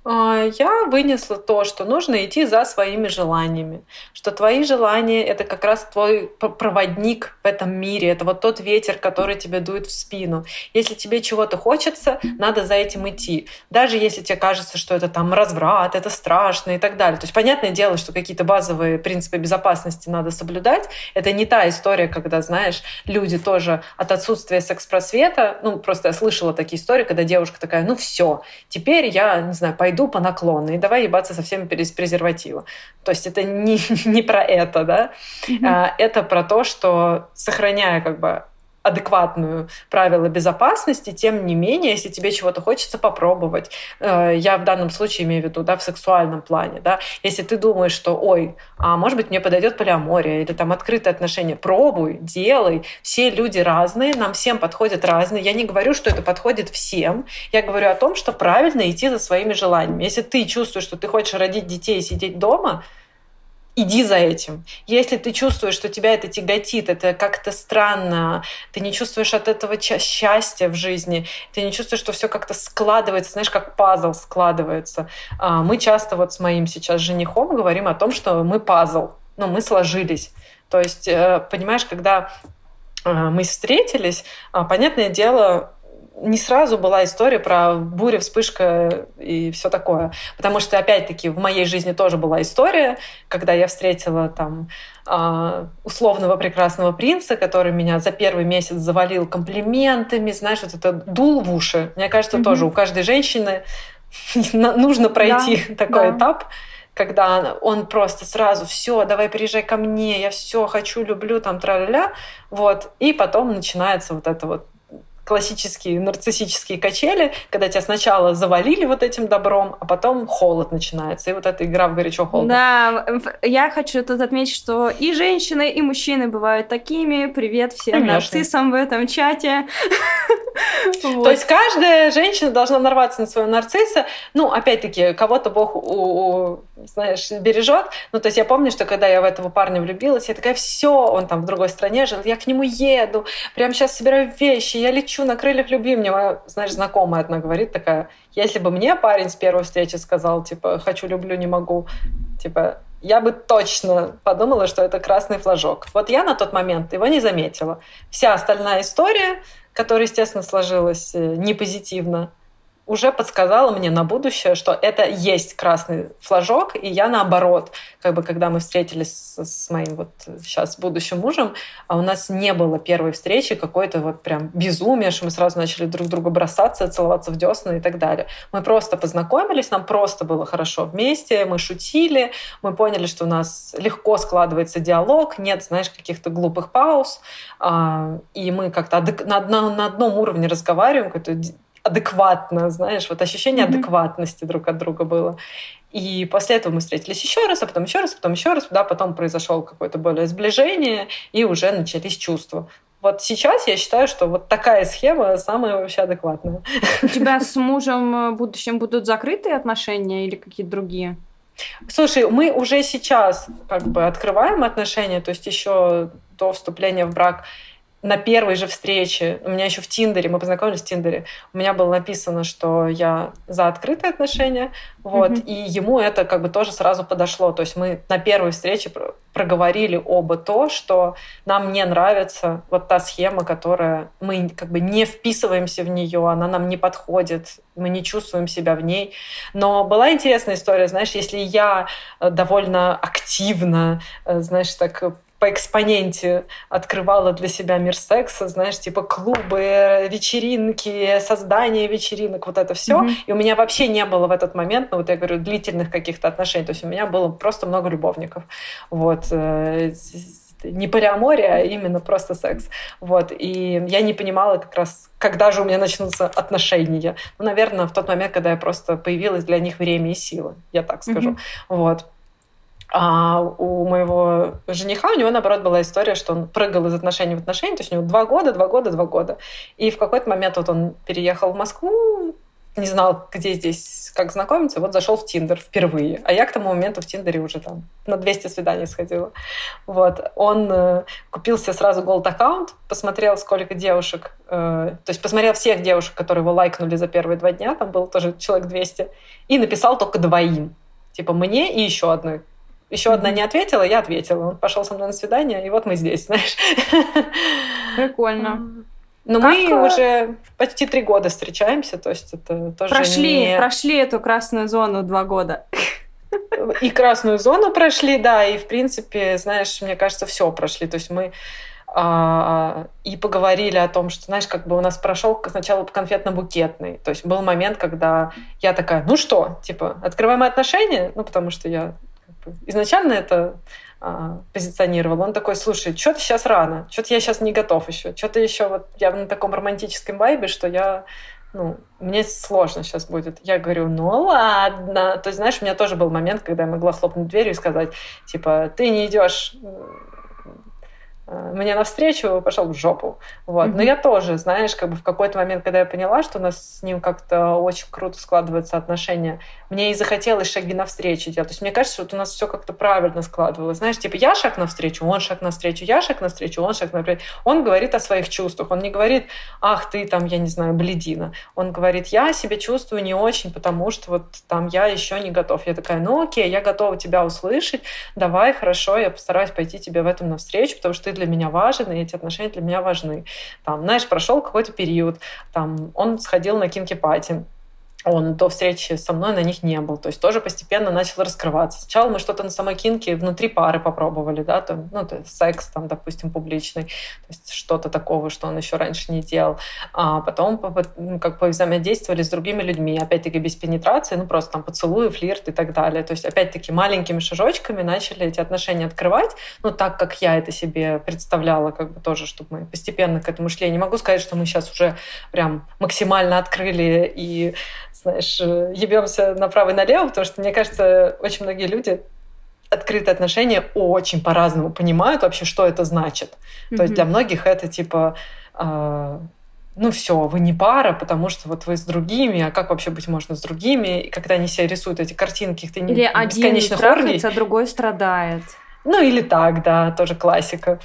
А, я вынесла то, что нужно идти за своими желаниями, что твои желания — это как раз твой проводник в этом мире, это вот тот ветер, который тебе дует в спину. Если тебе чего-то хочется, надо за этим идти. Даже если тебе кажется, что это там разврат, это страшно и так далее. То есть понятное дело, что какие-то базовые принципы безопасности надо соблюдать. Это не та история, когда, знаешь, люди тоже от отсутствия секс-просвета, ну, просто я слышала такие истории, когда девушка такая, ну все, теперь я, не знаю, пойду пойду по наклонной, давай ебаться со всеми без презерватива. То есть это не, не про это, да? Mm-hmm. Это про то, что сохраняя как бы адекватную правила безопасности, тем не менее, если тебе чего-то хочется попробовать, э, я в данном случае имею в виду, да, в сексуальном плане, да, если ты думаешь, что, ой, а может быть, мне подойдет полиамория или там открытые отношения, пробуй, делай, все люди разные, нам всем подходят разные, я не говорю, что это подходит всем, я говорю о том, что правильно идти за своими желаниями. Если ты чувствуешь, что ты хочешь родить детей и сидеть дома, иди за этим. Если ты чувствуешь, что тебя это тяготит, это как-то странно, ты не чувствуешь от этого счастья в жизни, ты не чувствуешь, что все как-то складывается, знаешь, как пазл складывается. А, мы часто вот с моим сейчас женихом говорим о том, что мы пазл, ну, мы сложились. То есть, э, понимаешь, когда э, мы встретились, а, понятное дело, не сразу была история про буря, вспышка и все такое. Потому что, опять-таки, в моей жизни тоже была история, когда я встретила там а, условного прекрасного принца, который меня за первый месяц завалил комплиментами, знаешь, вот это дул в уши. Мне кажется, mm-hmm. тоже у каждой женщины нужно пройти да, такой да. этап, когда он просто сразу все, давай приезжай ко мне, я все хочу, люблю, там, тра-ля-ля, вот, и потом начинается вот это вот классические нарциссические качели, когда тебя сначала завалили вот этим добром, а потом холод начинается. И вот эта игра в горячо-холодно. Да, я хочу тут отметить, что и женщины, и мужчины бывают такими. Привет всем Конечно. нарциссам в этом чате. То есть каждая женщина должна нарваться на своего нарцисса. Ну, опять-таки, кого-то Бог, знаешь, бережет. Ну, то есть я помню, что когда я в этого парня влюбилась, я такая, все, он там в другой стране жил, я к нему еду, прямо сейчас собираю вещи, я лечу лечу на крыльях любви. Мне знаешь, знакомая одна говорит такая, если бы мне парень с первой встречи сказал, типа, хочу, люблю, не могу, типа, я бы точно подумала, что это красный флажок. Вот я на тот момент его не заметила. Вся остальная история, которая, естественно, сложилась э, не позитивно, уже подсказала мне на будущее, что это есть красный флажок, и я наоборот, как бы когда мы встретились с, моим вот сейчас будущим мужем, а у нас не было первой встречи какой-то вот прям безумия, что мы сразу начали друг друга бросаться, целоваться в десны и так далее. Мы просто познакомились, нам просто было хорошо вместе, мы шутили, мы поняли, что у нас легко складывается диалог, нет, знаешь, каких-то глупых пауз, а, и мы как-то на, на одном уровне разговариваем, какой-то адекватно, знаешь, вот ощущение mm-hmm. адекватности друг от друга было. И после этого мы встретились еще раз, а потом еще раз, а потом еще раз, да, потом произошел какое-то более сближение, и уже начались чувства. Вот сейчас я считаю, что вот такая схема самая вообще адекватная. У тебя с мужем в будущем будут закрытые отношения или какие-то другие? Слушай, мы уже сейчас как бы открываем отношения, то есть еще до вступления в брак на первой же встрече, у меня еще в Тиндере, мы познакомились в Тиндере, у меня было написано, что я за открытые отношения, вот, mm-hmm. и ему это как бы тоже сразу подошло. То есть мы на первой встрече проговорили оба то, что нам не нравится вот та схема, которая мы как бы не вписываемся в нее, она нам не подходит, мы не чувствуем себя в ней. Но была интересная история, знаешь, если я э, довольно активно, э, знаешь, так по экспоненте открывала для себя мир секса, знаешь, типа клубы, вечеринки, создание вечеринок, вот это все. Mm-hmm. И у меня вообще не было в этот момент, ну вот я говорю, длительных каких-то отношений. То есть у меня было просто много любовников. Вот э, не полиамория, а именно просто секс. Вот. И я не понимала как раз, когда же у меня начнутся отношения. Ну, наверное, в тот момент, когда я просто появилась для них время и сила, я так скажу. Mm-hmm. Вот. А у моего жениха, у него, наоборот, была история, что он прыгал из отношений в отношения, то есть у него два года, два года, два года. И в какой-то момент вот он переехал в Москву, не знал, где здесь, как знакомиться, вот зашел в Тиндер впервые. А я к тому моменту в Тиндере уже там на 200 свиданий сходила. Вот. Он э, купил себе сразу голд аккаунт, посмотрел, сколько девушек, э, то есть посмотрел всех девушек, которые его лайкнули за первые два дня, там было тоже человек 200, и написал только двоим. Типа мне и еще одной еще одна не ответила, я ответила. Он пошел со мной на свидание, и вот мы здесь, знаешь. Прикольно. Но как... мы э, уже почти три года встречаемся, то есть это тоже прошли, не... Прошли эту красную зону два года. И красную зону прошли, да, и в принципе, знаешь, мне кажется, все прошли. То есть мы а, и поговорили о том, что, знаешь, как бы у нас прошел сначала конфетно-букетный. То есть был момент, когда я такая, ну что, типа, открываем отношения? Ну, потому что я изначально это а, позиционировал, он такой, слушай, что-то сейчас рано, что-то я сейчас не готов еще, что-то еще вот я на таком романтическом вайбе, что я ну, мне сложно сейчас будет. Я говорю, ну ладно. То есть, знаешь, у меня тоже был момент, когда я могла хлопнуть дверью и сказать, типа, ты не идешь Э, мне навстречу, пошел в жопу. Вот. Mm-hmm. Но я тоже, знаешь, как бы в какой-то момент, когда я поняла, что у нас с ним как-то очень круто складываются отношения, мне и захотелось шаги навстречу делать. То есть мне кажется, вот у нас все как-то правильно складывалось. Знаешь, типа я шаг навстречу, он шаг навстречу, я шаг навстречу, он шаг навстречу. Он говорит о своих чувствах. Он не говорит, ах, ты там, я не знаю, бледина. Он говорит, я себя чувствую не очень, потому что вот там я еще не готов. Я такая, ну окей, я готова тебя услышать, давай, хорошо, я постараюсь пойти тебе в этом навстречу, потому что ты для меня важен, и эти отношения для меня важны. Там, знаешь, прошел какой-то период, там, он сходил на кинки-пати, он до встречи со мной на них не был. То есть тоже постепенно начал раскрываться. Сначала мы что-то на самой кинке внутри пары попробовали, да, там, ну, то есть секс, там, допустим, публичный, то есть что-то такого, что он еще раньше не делал. А потом ну, как бы взаимодействовали с другими людьми, опять-таки без пенетрации, ну, просто там поцелуи, флирт и так далее. То есть, опять-таки, маленькими шажочками начали эти отношения открывать, ну, так, как я это себе представляла, как бы тоже, чтобы мы постепенно к этому шли. Я не могу сказать, что мы сейчас уже прям максимально открыли и знаешь, ебемся направо и налево, потому что, мне кажется, очень многие люди открытые отношения очень по-разному понимают вообще, что это значит. Mm-hmm. То есть для многих это типа э, ну все, вы не пара, потому что вот вы с другими, а как вообще быть можно с другими? И когда они себе рисуют эти картинки, ты не Или один трахается, а другой страдает. Ну или так, да, тоже классика.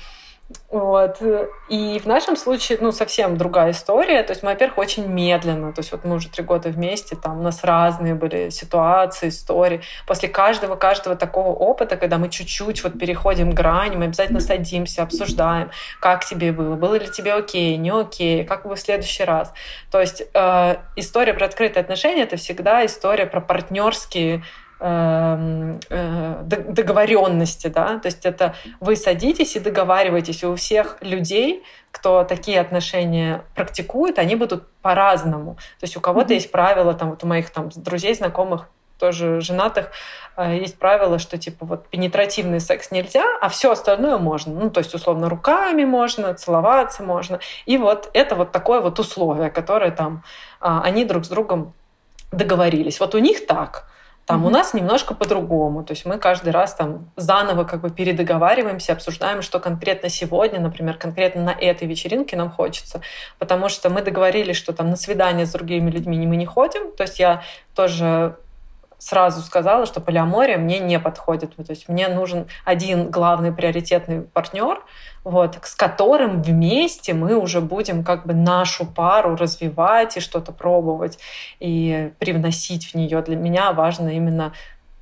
Вот. И в нашем случае, ну, совсем другая история. То есть мы, во-первых, очень медленно. То есть вот мы уже три года вместе, там у нас разные были ситуации, истории. После каждого, каждого такого опыта, когда мы чуть-чуть вот переходим грань, мы обязательно садимся, обсуждаем, как тебе было, было ли тебе окей, не окей, как бы в следующий раз. То есть э, история про открытые отношения — это всегда история про партнерские договоренности, да, то есть это вы садитесь и договариваетесь, и у всех людей, кто такие отношения практикует, они будут по-разному. То есть у кого-то mm-hmm. есть правила, там вот у моих там друзей, знакомых, тоже женатых, э, есть правило, что типа вот пенетративный секс нельзя, а все остальное можно. Ну, то есть, условно, руками можно, целоваться можно. И вот это вот такое вот условие, которое там а, они друг с другом договорились. Вот у них так. Там mm-hmm. у нас немножко по-другому. То есть мы каждый раз там заново как бы передоговариваемся, обсуждаем, что конкретно сегодня, например, конкретно на этой вечеринке нам хочется. Потому что мы договорились, что там на свидание с другими людьми мы не ходим. То есть я тоже сразу сказала, что полиамория мне не подходит. То есть мне нужен один главный приоритетный партнер, вот, с которым вместе мы уже будем как бы нашу пару развивать и что-то пробовать и привносить в нее. Для меня важно именно...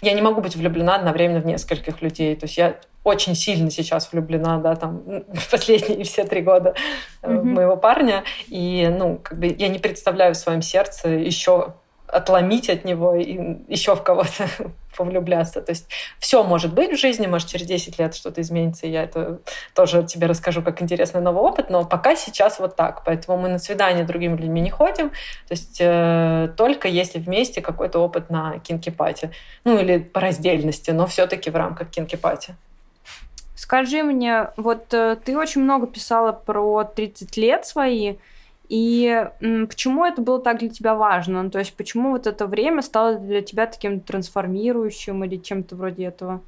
Я не могу быть влюблена одновременно в нескольких людей. То есть я очень сильно сейчас влюблена, да, там, в последние все три года mm-hmm. моего парня. И, ну, как бы я не представляю в своем сердце еще отломить от него и еще в кого-то повлюбляться. То есть все может быть в жизни, может, через 10 лет что-то изменится, и я это тоже тебе расскажу как интересный новый опыт, но пока сейчас вот так. Поэтому мы на свидание другими людьми не ходим, то есть э, только если вместе какой-то опыт на кинкипате. Ну или по раздельности, но все-таки в рамках кинкипати. Скажи мне, вот э, ты очень много писала про 30 лет свои, и почему это было так для тебя важно? Ну, то есть почему вот это время стало для тебя таким трансформирующим или чем-то вроде этого?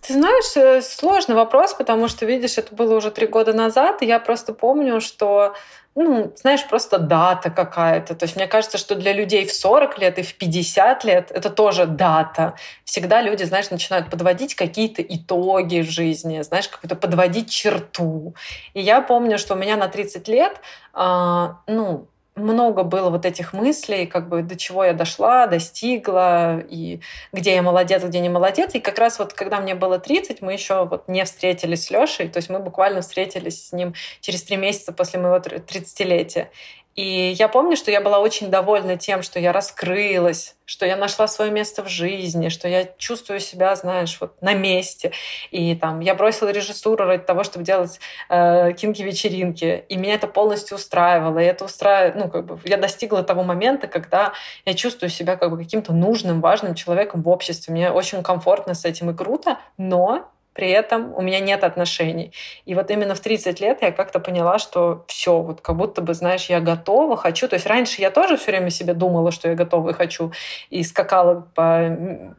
Ты знаешь, э, сложный вопрос, потому что, видишь, это было уже три года назад, и я просто помню, что ну, знаешь, просто дата какая-то. То есть мне кажется, что для людей в 40 лет и в 50 лет это тоже дата. Всегда люди, знаешь, начинают подводить какие-то итоги в жизни, знаешь, какую-то подводить черту. И я помню, что у меня на 30 лет, а, ну, много было вот этих мыслей, как бы до чего я дошла, достигла, и где я молодец, где не молодец. И как раз вот когда мне было 30, мы еще вот не встретились с Лешей, то есть мы буквально встретились с ним через три месяца после моего 30-летия. И я помню, что я была очень довольна тем, что я раскрылась, что я нашла свое место в жизни, что я чувствую себя, знаешь, вот на месте. И там я бросила режиссуру ради того, чтобы делать э, кинки-вечеринки. И меня это полностью устраивало. И это устраивает, ну, как бы я достигла того момента, когда я чувствую себя как бы каким-то нужным, важным человеком в обществе. Мне очень комфортно с этим и круто, но при этом у меня нет отношений. И вот именно в 30 лет я как-то поняла, что все, вот как будто бы, знаешь, я готова, хочу. То есть раньше я тоже все время себе думала, что я готова и хочу, и скакала по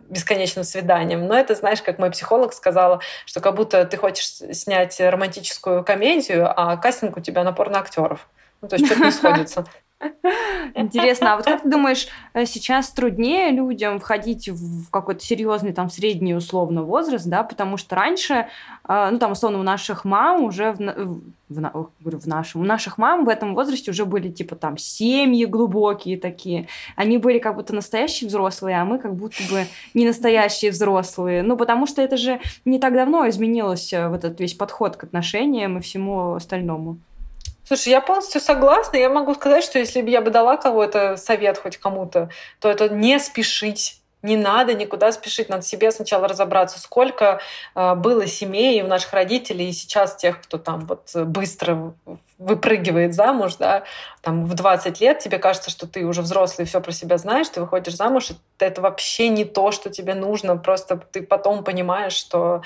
бесконечным свиданиям. Но это, знаешь, как мой психолог сказала, что как будто ты хочешь снять романтическую комедию, а кастинг у тебя на порноактеров. Ну, то есть что-то не сходится. Интересно, а вот как ты думаешь, э, сейчас труднее людям входить в какой-то серьезный там средний условно возраст, да, потому что раньше, э, ну там условно у наших мам уже в, в, говорю, в нашем, у наших мам в этом возрасте уже были типа там семьи глубокие такие, они были как будто настоящие взрослые, а мы как будто бы не настоящие взрослые, ну потому что это же не так давно изменилось э, вот этот весь подход к отношениям и всему остальному. Слушай, я полностью согласна. Я могу сказать, что если бы я бы дала кого-то совет хоть кому-то, то это не спешить не надо никуда спешить, надо себе сначала разобраться, сколько э, было семей у наших родителей и сейчас тех, кто там вот быстро выпрыгивает замуж, да, там в 20 лет тебе кажется, что ты уже взрослый, все про себя знаешь, ты выходишь замуж, и это вообще не то, что тебе нужно, просто ты потом понимаешь, что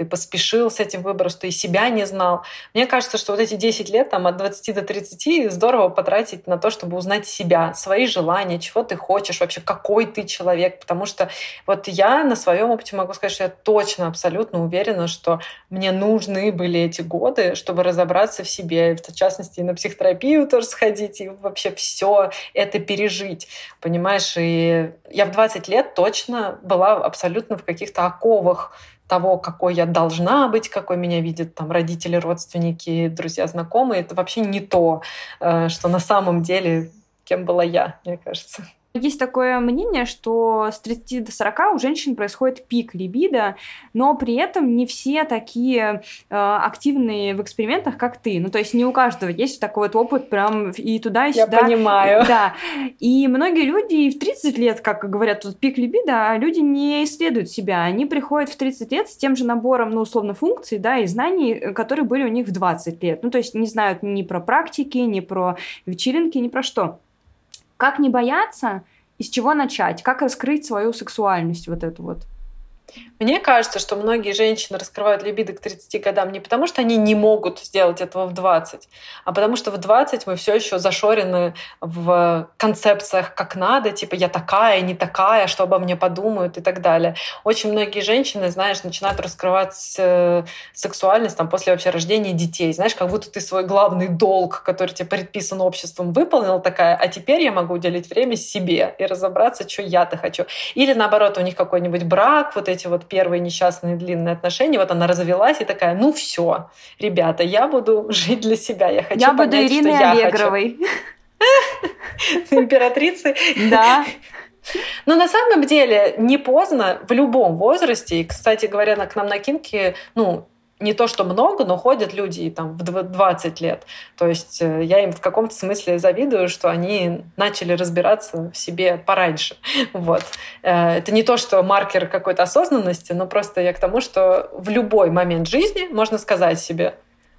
ты поспешил с этим выбором, что и себя не знал. Мне кажется, что вот эти 10 лет там, от 20 до 30 здорово потратить на то, чтобы узнать себя, свои желания, чего ты хочешь, вообще какой ты человек. Потому что вот я на своем опыте могу сказать, что я точно, абсолютно уверена, что мне нужны были эти годы, чтобы разобраться в себе, в частности, и на психотерапию тоже сходить, и вообще все это пережить. Понимаешь, и я в 20 лет точно была абсолютно в каких-то оковах того, какой я должна быть, какой меня видят там родители, родственники, друзья, знакомые, это вообще не то, э, что на самом деле кем была я, мне кажется. Есть такое мнение, что с 30 до 40 у женщин происходит пик либидо, но при этом не все такие э, активные в экспериментах, как ты. Ну, то есть не у каждого есть такой вот опыт прям и туда, и сюда. Я понимаю. Да. И многие люди в 30 лет, как говорят, тут пик либидо, а люди не исследуют себя. Они приходят в 30 лет с тем же набором, ну, условно, функций, да, и знаний, которые были у них в 20 лет. Ну, то есть не знают ни про практики, ни про вечеринки, ни про что. Как не бояться, из чего начать, как раскрыть свою сексуальность вот эту вот? Мне кажется, что многие женщины раскрывают либидо к 30 годам не потому, что они не могут сделать этого в 20, а потому что в 20 мы все еще зашорены в концепциях как надо, типа я такая, не такая, что обо мне подумают и так далее. Очень многие женщины, знаешь, начинают раскрывать э, сексуальность там, после вообще рождения детей. Знаешь, как будто ты свой главный долг, который тебе предписан обществом, выполнил такая, а теперь я могу уделить время себе и разобраться, что я-то хочу. Или наоборот, у них какой-нибудь брак, вот эти вот первые несчастные длинные отношения, вот она развелась и такая, ну все, ребята, я буду жить для себя, я хочу Я понять, буду Ириной что Аллегровой. Императрицей. Да. Но на самом деле не поздно в любом возрасте. И, кстати говоря, к нам на Кинке, ну, не то, что много, но ходят люди там в 20 лет. То есть э, я им в каком-то смысле завидую, что они начали разбираться в себе пораньше. Вот. Э, это не то, что маркер какой-то осознанности, но просто я к тому, что в любой момент жизни можно сказать себе,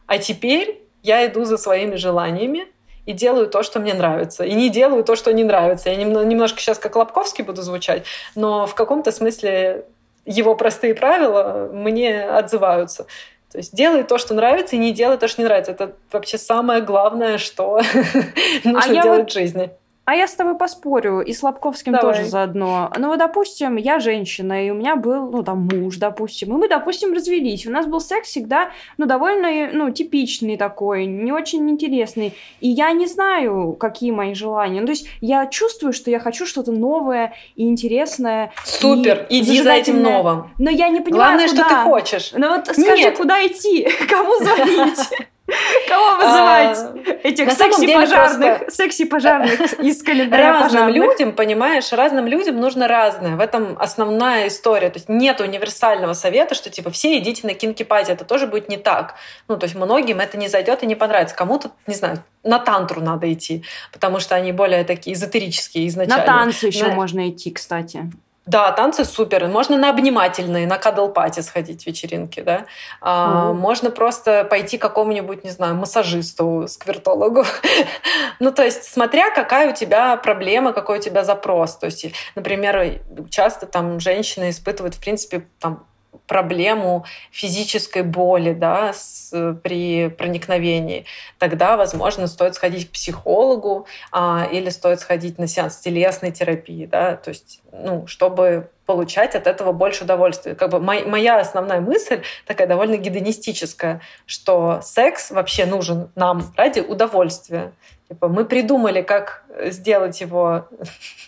а теперь я иду за своими желаниями, и делаю то, что мне нравится. И не делаю то, что не нравится. Я немножко сейчас как Лобковский буду звучать, но в каком-то смысле его простые правила мне отзываются. То есть делай то, что нравится, и не делай то, что не нравится. Это вообще самое главное, что нужно а делать вот... в жизни. А я с тобой поспорю, и с Лобковским Давай. тоже заодно. Ну, вот, допустим, я женщина, и у меня был, ну, там, муж, допустим, и мы, допустим, развелись. У нас был секс всегда, ну, довольно, ну, типичный такой, не очень интересный. И я не знаю, какие мои желания. Ну, то есть я чувствую, что я хочу что-то новое и интересное. Супер, и иди за этим новым. Но я не понимаю, Главное, куда. что ты хочешь. Ну, вот скажи, Нет. куда идти, кому звонить. Кого вызывать? А, Этих секси-пожарных, секси-пожарных из календаря Разным людям, понимаешь, разным людям нужно разное. В этом основная история. То есть нет универсального совета, что типа все идите на кинки-пати. Это тоже будет не так. Ну, то есть многим это не зайдет и не понравится. Кому-то, не знаю, на тантру надо идти, потому что они более такие эзотерические изначально. На танцы еще можно идти, кстати. Да, танцы супер. Можно на обнимательные, на кадл-пати сходить вечеринки, да. А, mm. Можно просто пойти к какому-нибудь, не знаю, массажисту, сквертологу. ну, то есть, смотря какая у тебя проблема, какой у тебя запрос. То есть, например, часто там женщины испытывают, в принципе, там проблему физической боли да, с, при проникновении, тогда, возможно, стоит сходить к психологу а, или стоит сходить на сеанс телесной терапии, да, то есть, ну, чтобы получать от этого больше удовольствия. Как бы моя основная мысль такая довольно гедонистическая, что секс вообще нужен нам ради удовольствия. Типа, мы придумали, как сделать его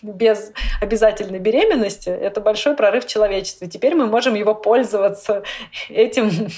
без обязательной беременности. Это большой прорыв человечества. Теперь мы можем его пользоваться этим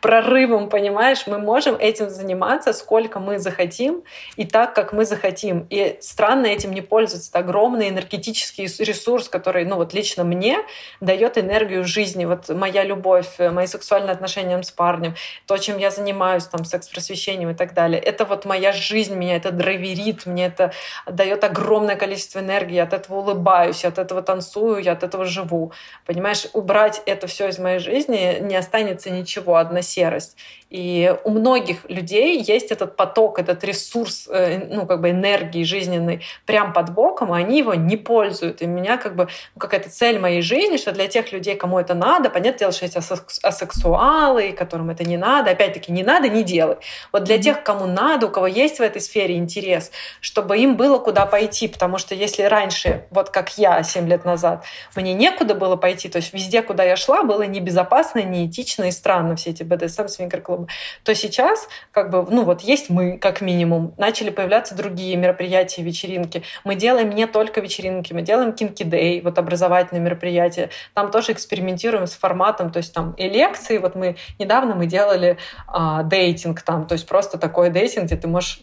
прорывом, понимаешь? Мы можем этим заниматься, сколько мы захотим и так, как мы захотим. И странно этим не пользоваться. Это огромный энергетический ресурс, который, ну вот лично мне дает энергию жизни. Вот моя любовь, мои сексуальные отношения с парнем, то, чем я занимаюсь, там, секс-просвещением и так далее. Это вот моя жизнь, меня это драйверит, мне это дает огромное количество энергии, я от этого улыбаюсь, я от этого танцую, я от этого живу. Понимаешь, убрать это все из моей жизни не останется ничего, одна серость. И у многих людей есть этот поток, этот ресурс, э, ну, как бы энергии жизненной прям под боком, а они его не пользуют. И меня как бы ну, какая-то цель моей жизни, что для тех людей, кому это надо, понятное дело, что есть асексуалы, которым это не надо, опять-таки, не надо, не делай. Вот для тех, кому надо, у кого есть в этой сфере интерес, чтобы им было куда пойти, потому что если раньше, вот как я 7 лет назад, мне некуда было пойти, то есть везде, куда я шла, было небезопасно, неэтично и странно, все эти БДСМ, свингер-клубы клубы, то сейчас как бы, ну вот есть мы, как минимум, начали появляться другие мероприятия, вечеринки. Мы делаем не только вечеринки, мы делаем кинки дей, вот образовательные мероприятия. Там тоже экспериментируем с форматом, то есть там и лекции. Вот мы недавно мы делали а, дейтинг там, то есть просто такой дейтинг, где ты можешь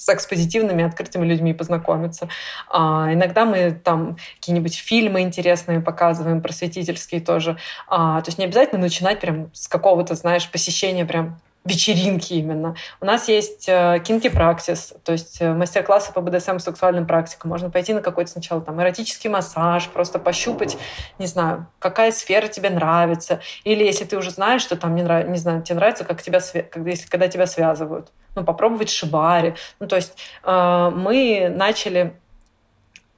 с экспозитивными, открытыми людьми познакомиться. А, иногда мы там какие-нибудь фильмы интересные показываем, просветительские тоже. А, то есть не обязательно начинать прям с какого-то, знаешь, посещения прям вечеринки именно. У нас есть кинки э, праксис, то есть э, мастер-классы по БДСМ сексуальным практикам. Можно пойти на какой-то сначала там эротический массаж, просто пощупать, не знаю, какая сфера тебе нравится. Или если ты уже знаешь, что там не, нрав... не знаю, тебе нравится, как тебя, когда, если, когда тебя связывают. Ну, попробовать шибари. Ну, то есть э, мы начали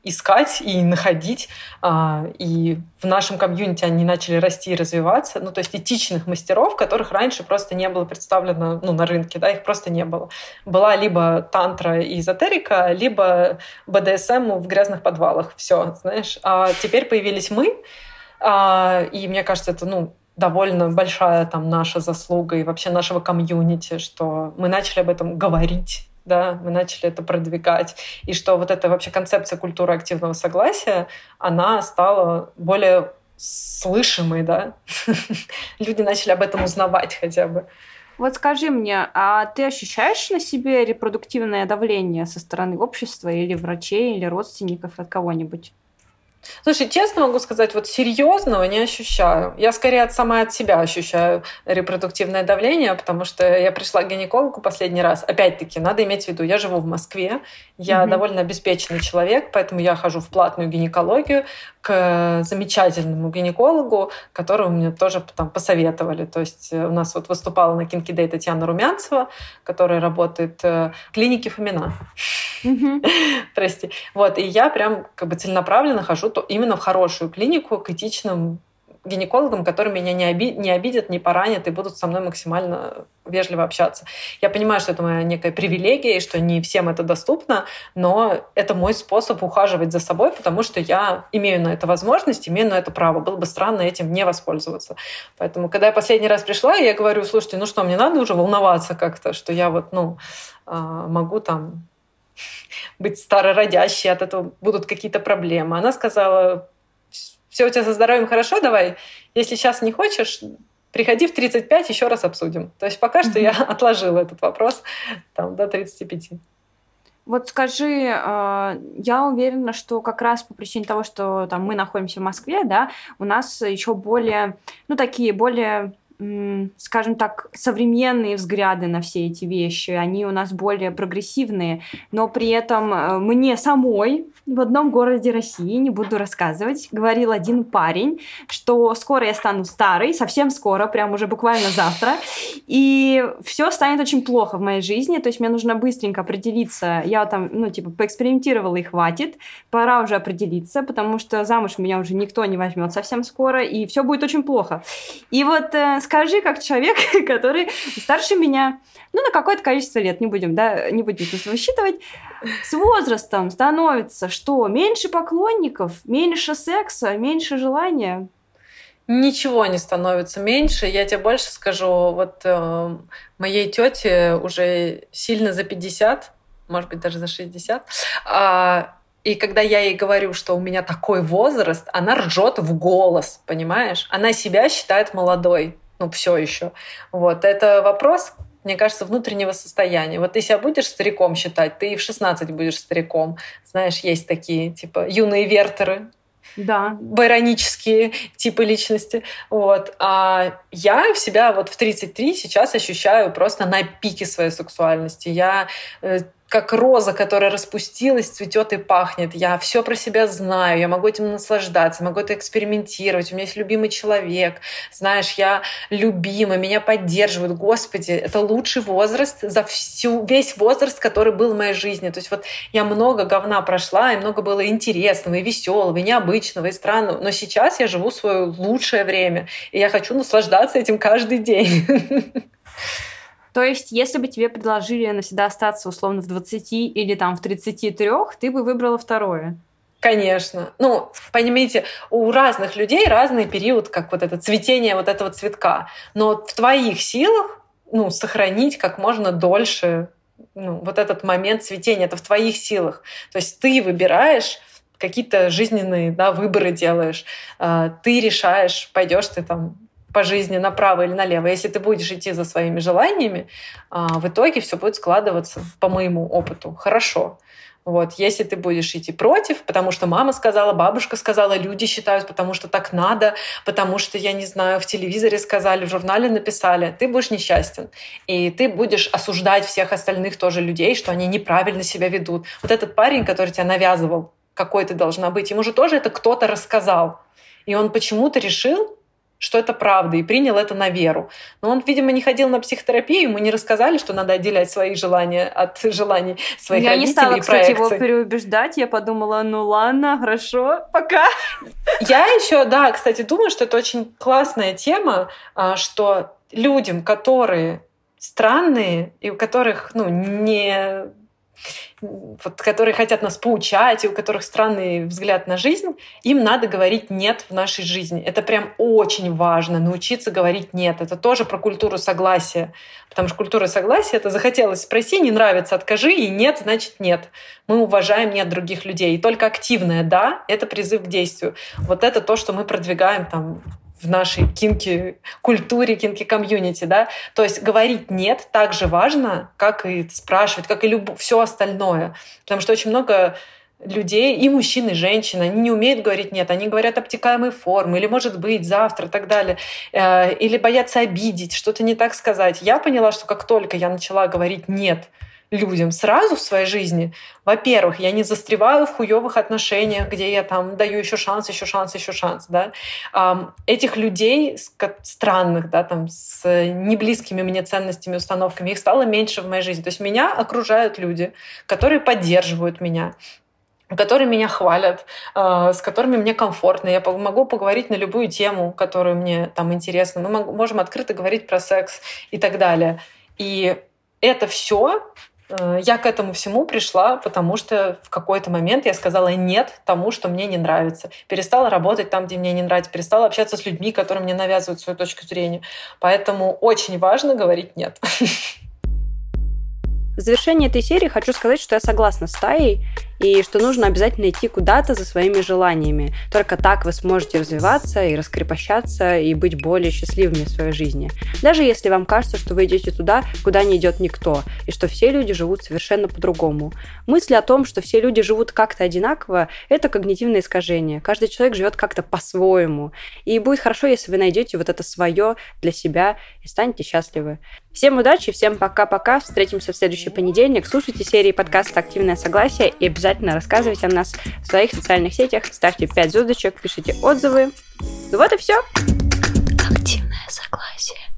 искать и находить. А, и в нашем комьюнити они начали расти и развиваться. Ну, то есть этичных мастеров, которых раньше просто не было представлено ну, на рынке, да, их просто не было. Была либо тантра и эзотерика, либо БДСМ в грязных подвалах. Все, знаешь. А теперь появились мы, а, и мне кажется, это, ну, довольно большая там наша заслуга и вообще нашего комьюнити, что мы начали об этом говорить да, мы начали это продвигать, и что вот эта вообще концепция культуры активного согласия, она стала более слышимой, да, люди начали об этом узнавать хотя бы. Вот скажи мне, а ты ощущаешь на себе репродуктивное давление со стороны общества или врачей, или родственников от кого-нибудь? Слушай, честно могу сказать, вот серьезного не ощущаю. Я скорее от сама от себя ощущаю репродуктивное давление, потому что я пришла к гинекологу последний раз. Опять-таки, надо иметь в виду, я живу в Москве, я mm-hmm. довольно обеспеченный человек, поэтому я хожу в платную гинекологию к замечательному гинекологу, которого мне тоже там посоветовали. То есть э, у нас вот выступала на Кинки Дэй Татьяна Румянцева, которая работает э, в клинике Фомина. Mm-hmm. Прости. Вот, и я прям как бы целенаправленно хожу именно в хорошую клинику к этичным гинекологам, которые меня не, оби не обидят, не поранят и будут со мной максимально вежливо общаться. Я понимаю, что это моя некая привилегия, и что не всем это доступно, но это мой способ ухаживать за собой, потому что я имею на это возможность, имею на это право. Было бы странно этим не воспользоваться. Поэтому, когда я последний раз пришла, я говорю, слушайте, ну что, мне надо уже волноваться как-то, что я вот, ну, а, могу там быть старородящей, от этого будут какие-то проблемы. Она сказала, все у тебя со здоровьем хорошо, давай, если сейчас не хочешь, приходи в 35, еще раз обсудим. То есть пока что я отложила этот вопрос там, до 35. Вот скажи, а, я уверена, что как раз по причине того, что там мы находимся в Москве, да, у нас еще более, ну такие более скажем так, современные взгляды на все эти вещи, они у нас более прогрессивные, но при этом э, мне самой в одном городе России, не буду рассказывать, говорил один парень, что скоро я стану старой, совсем скоро, прям уже буквально завтра, и все станет очень плохо в моей жизни, то есть мне нужно быстренько определиться, я там, ну, типа, поэкспериментировала и хватит, пора уже определиться, потому что замуж меня уже никто не возьмет совсем скоро, и все будет очень плохо. И вот э, скажи, как человек, который старше меня, ну, на какое-то количество лет, не будем, да, не будем тут высчитывать, с возрастом становится что? Меньше поклонников, меньше секса, меньше желания? Ничего не становится меньше. Я тебе больше скажу, вот э, моей тете уже сильно за 50, может быть, даже за 60. А, и когда я ей говорю, что у меня такой возраст, она ржет в голос, понимаешь? Она себя считает молодой ну, все еще. Вот, это вопрос, мне кажется, внутреннего состояния. Вот ты себя будешь стариком считать, ты и в 16 будешь стариком. Знаешь, есть такие, типа, юные вертеры, да. байронические типы личности. Вот. А я в себя вот в 33 сейчас ощущаю просто на пике своей сексуальности. Я э, как роза, которая распустилась, цветет и пахнет. Я все про себя знаю, я могу этим наслаждаться, могу это экспериментировать. У меня есть любимый человек, знаешь, я любима, меня поддерживают. Господи, это лучший возраст за всю, весь возраст, который был в моей жизни. То есть вот я много говна прошла, и много было интересного, и веселого, и необычного, и странного. Но сейчас я живу свое лучшее время, и я хочу наслаждаться этим каждый день. То есть, если бы тебе предложили навсегда остаться условно в 20 или там в 33, ты бы выбрала второе? Конечно. Ну, понимаете, у разных людей разный период, как вот это цветение вот этого цветка. Но в твоих силах ну, сохранить как можно дольше ну, вот этот момент цветения. Это в твоих силах. То есть ты выбираешь какие-то жизненные да, выборы делаешь, а, ты решаешь, пойдешь ты там по жизни направо или налево. Если ты будешь идти за своими желаниями, а, в итоге все будет складываться, по моему опыту, хорошо. Вот. Если ты будешь идти против, потому что мама сказала, бабушка сказала, люди считают, потому что так надо, потому что, я не знаю, в телевизоре сказали, в журнале написали, ты будешь несчастен. И ты будешь осуждать всех остальных тоже людей, что они неправильно себя ведут. Вот этот парень, который тебя навязывал, какой ты должна быть, ему же тоже это кто-то рассказал. И он почему-то решил, что это правда, и принял это на веру. Но он, видимо, не ходил на психотерапию, ему не рассказали, что надо отделять свои желания от желаний своих я родителей не стала, и кстати, его переубеждать. Я подумала, ну ладно, хорошо, пока. Я еще, да, кстати, думаю, что это очень классная тема, а, что людям, которые странные и у которых ну, не вот, которые хотят нас поучать, и у которых странный взгляд на жизнь, им надо говорить «нет» в нашей жизни. Это прям очень важно, научиться говорить «нет». Это тоже про культуру согласия. Потому что культура согласия — это захотелось спроси, не нравится, откажи, и нет, значит нет. Мы уважаем нет других людей. И только активное «да» — это призыв к действию. Вот это то, что мы продвигаем там в нашей кинки-культуре, кинки-комьюнити, да. То есть говорить «нет» так же важно, как и спрашивать, как и люб... все остальное. Потому что очень много людей, и мужчин, и женщин, они не умеют говорить «нет», они говорят обтекаемые формы, или «может быть», «завтра» и так далее, э, или боятся обидеть, что-то не так сказать. Я поняла, что как только я начала говорить «нет», людям сразу в своей жизни. Во-первых, я не застреваю в хуевых отношениях, где я там даю еще шанс, еще шанс, еще шанс, да. Этих людей странных, да, там с неблизкими мне ценностями, установками, их стало меньше в моей жизни. То есть меня окружают люди, которые поддерживают меня, которые меня хвалят, а, с которыми мне комфортно. Я могу поговорить на любую тему, которую мне там интересна. Мы можем открыто говорить про секс и так далее. И это все я к этому всему пришла, потому что в какой-то момент я сказала нет тому, что мне не нравится. Перестала работать там, где мне не нравится, перестала общаться с людьми, которые мне навязывают свою точку зрения. Поэтому очень важно говорить нет. В завершении этой серии хочу сказать, что я согласна с Таей, и что нужно обязательно идти куда-то за своими желаниями. Только так вы сможете развиваться и раскрепощаться, и быть более счастливыми в своей жизни. Даже если вам кажется, что вы идете туда, куда не идет никто, и что все люди живут совершенно по-другому. Мысль о том, что все люди живут как-то одинаково, это когнитивное искажение. Каждый человек живет как-то по-своему. И будет хорошо, если вы найдете вот это свое для себя и станете счастливы. Всем удачи, всем пока-пока. Встретимся в следующий понедельник. Слушайте серии подкаста «Активное согласие» и обязательно обязательно рассказывайте о нас в своих социальных сетях, ставьте 5 звездочек, пишите отзывы. Ну вот и все. Активное согласие.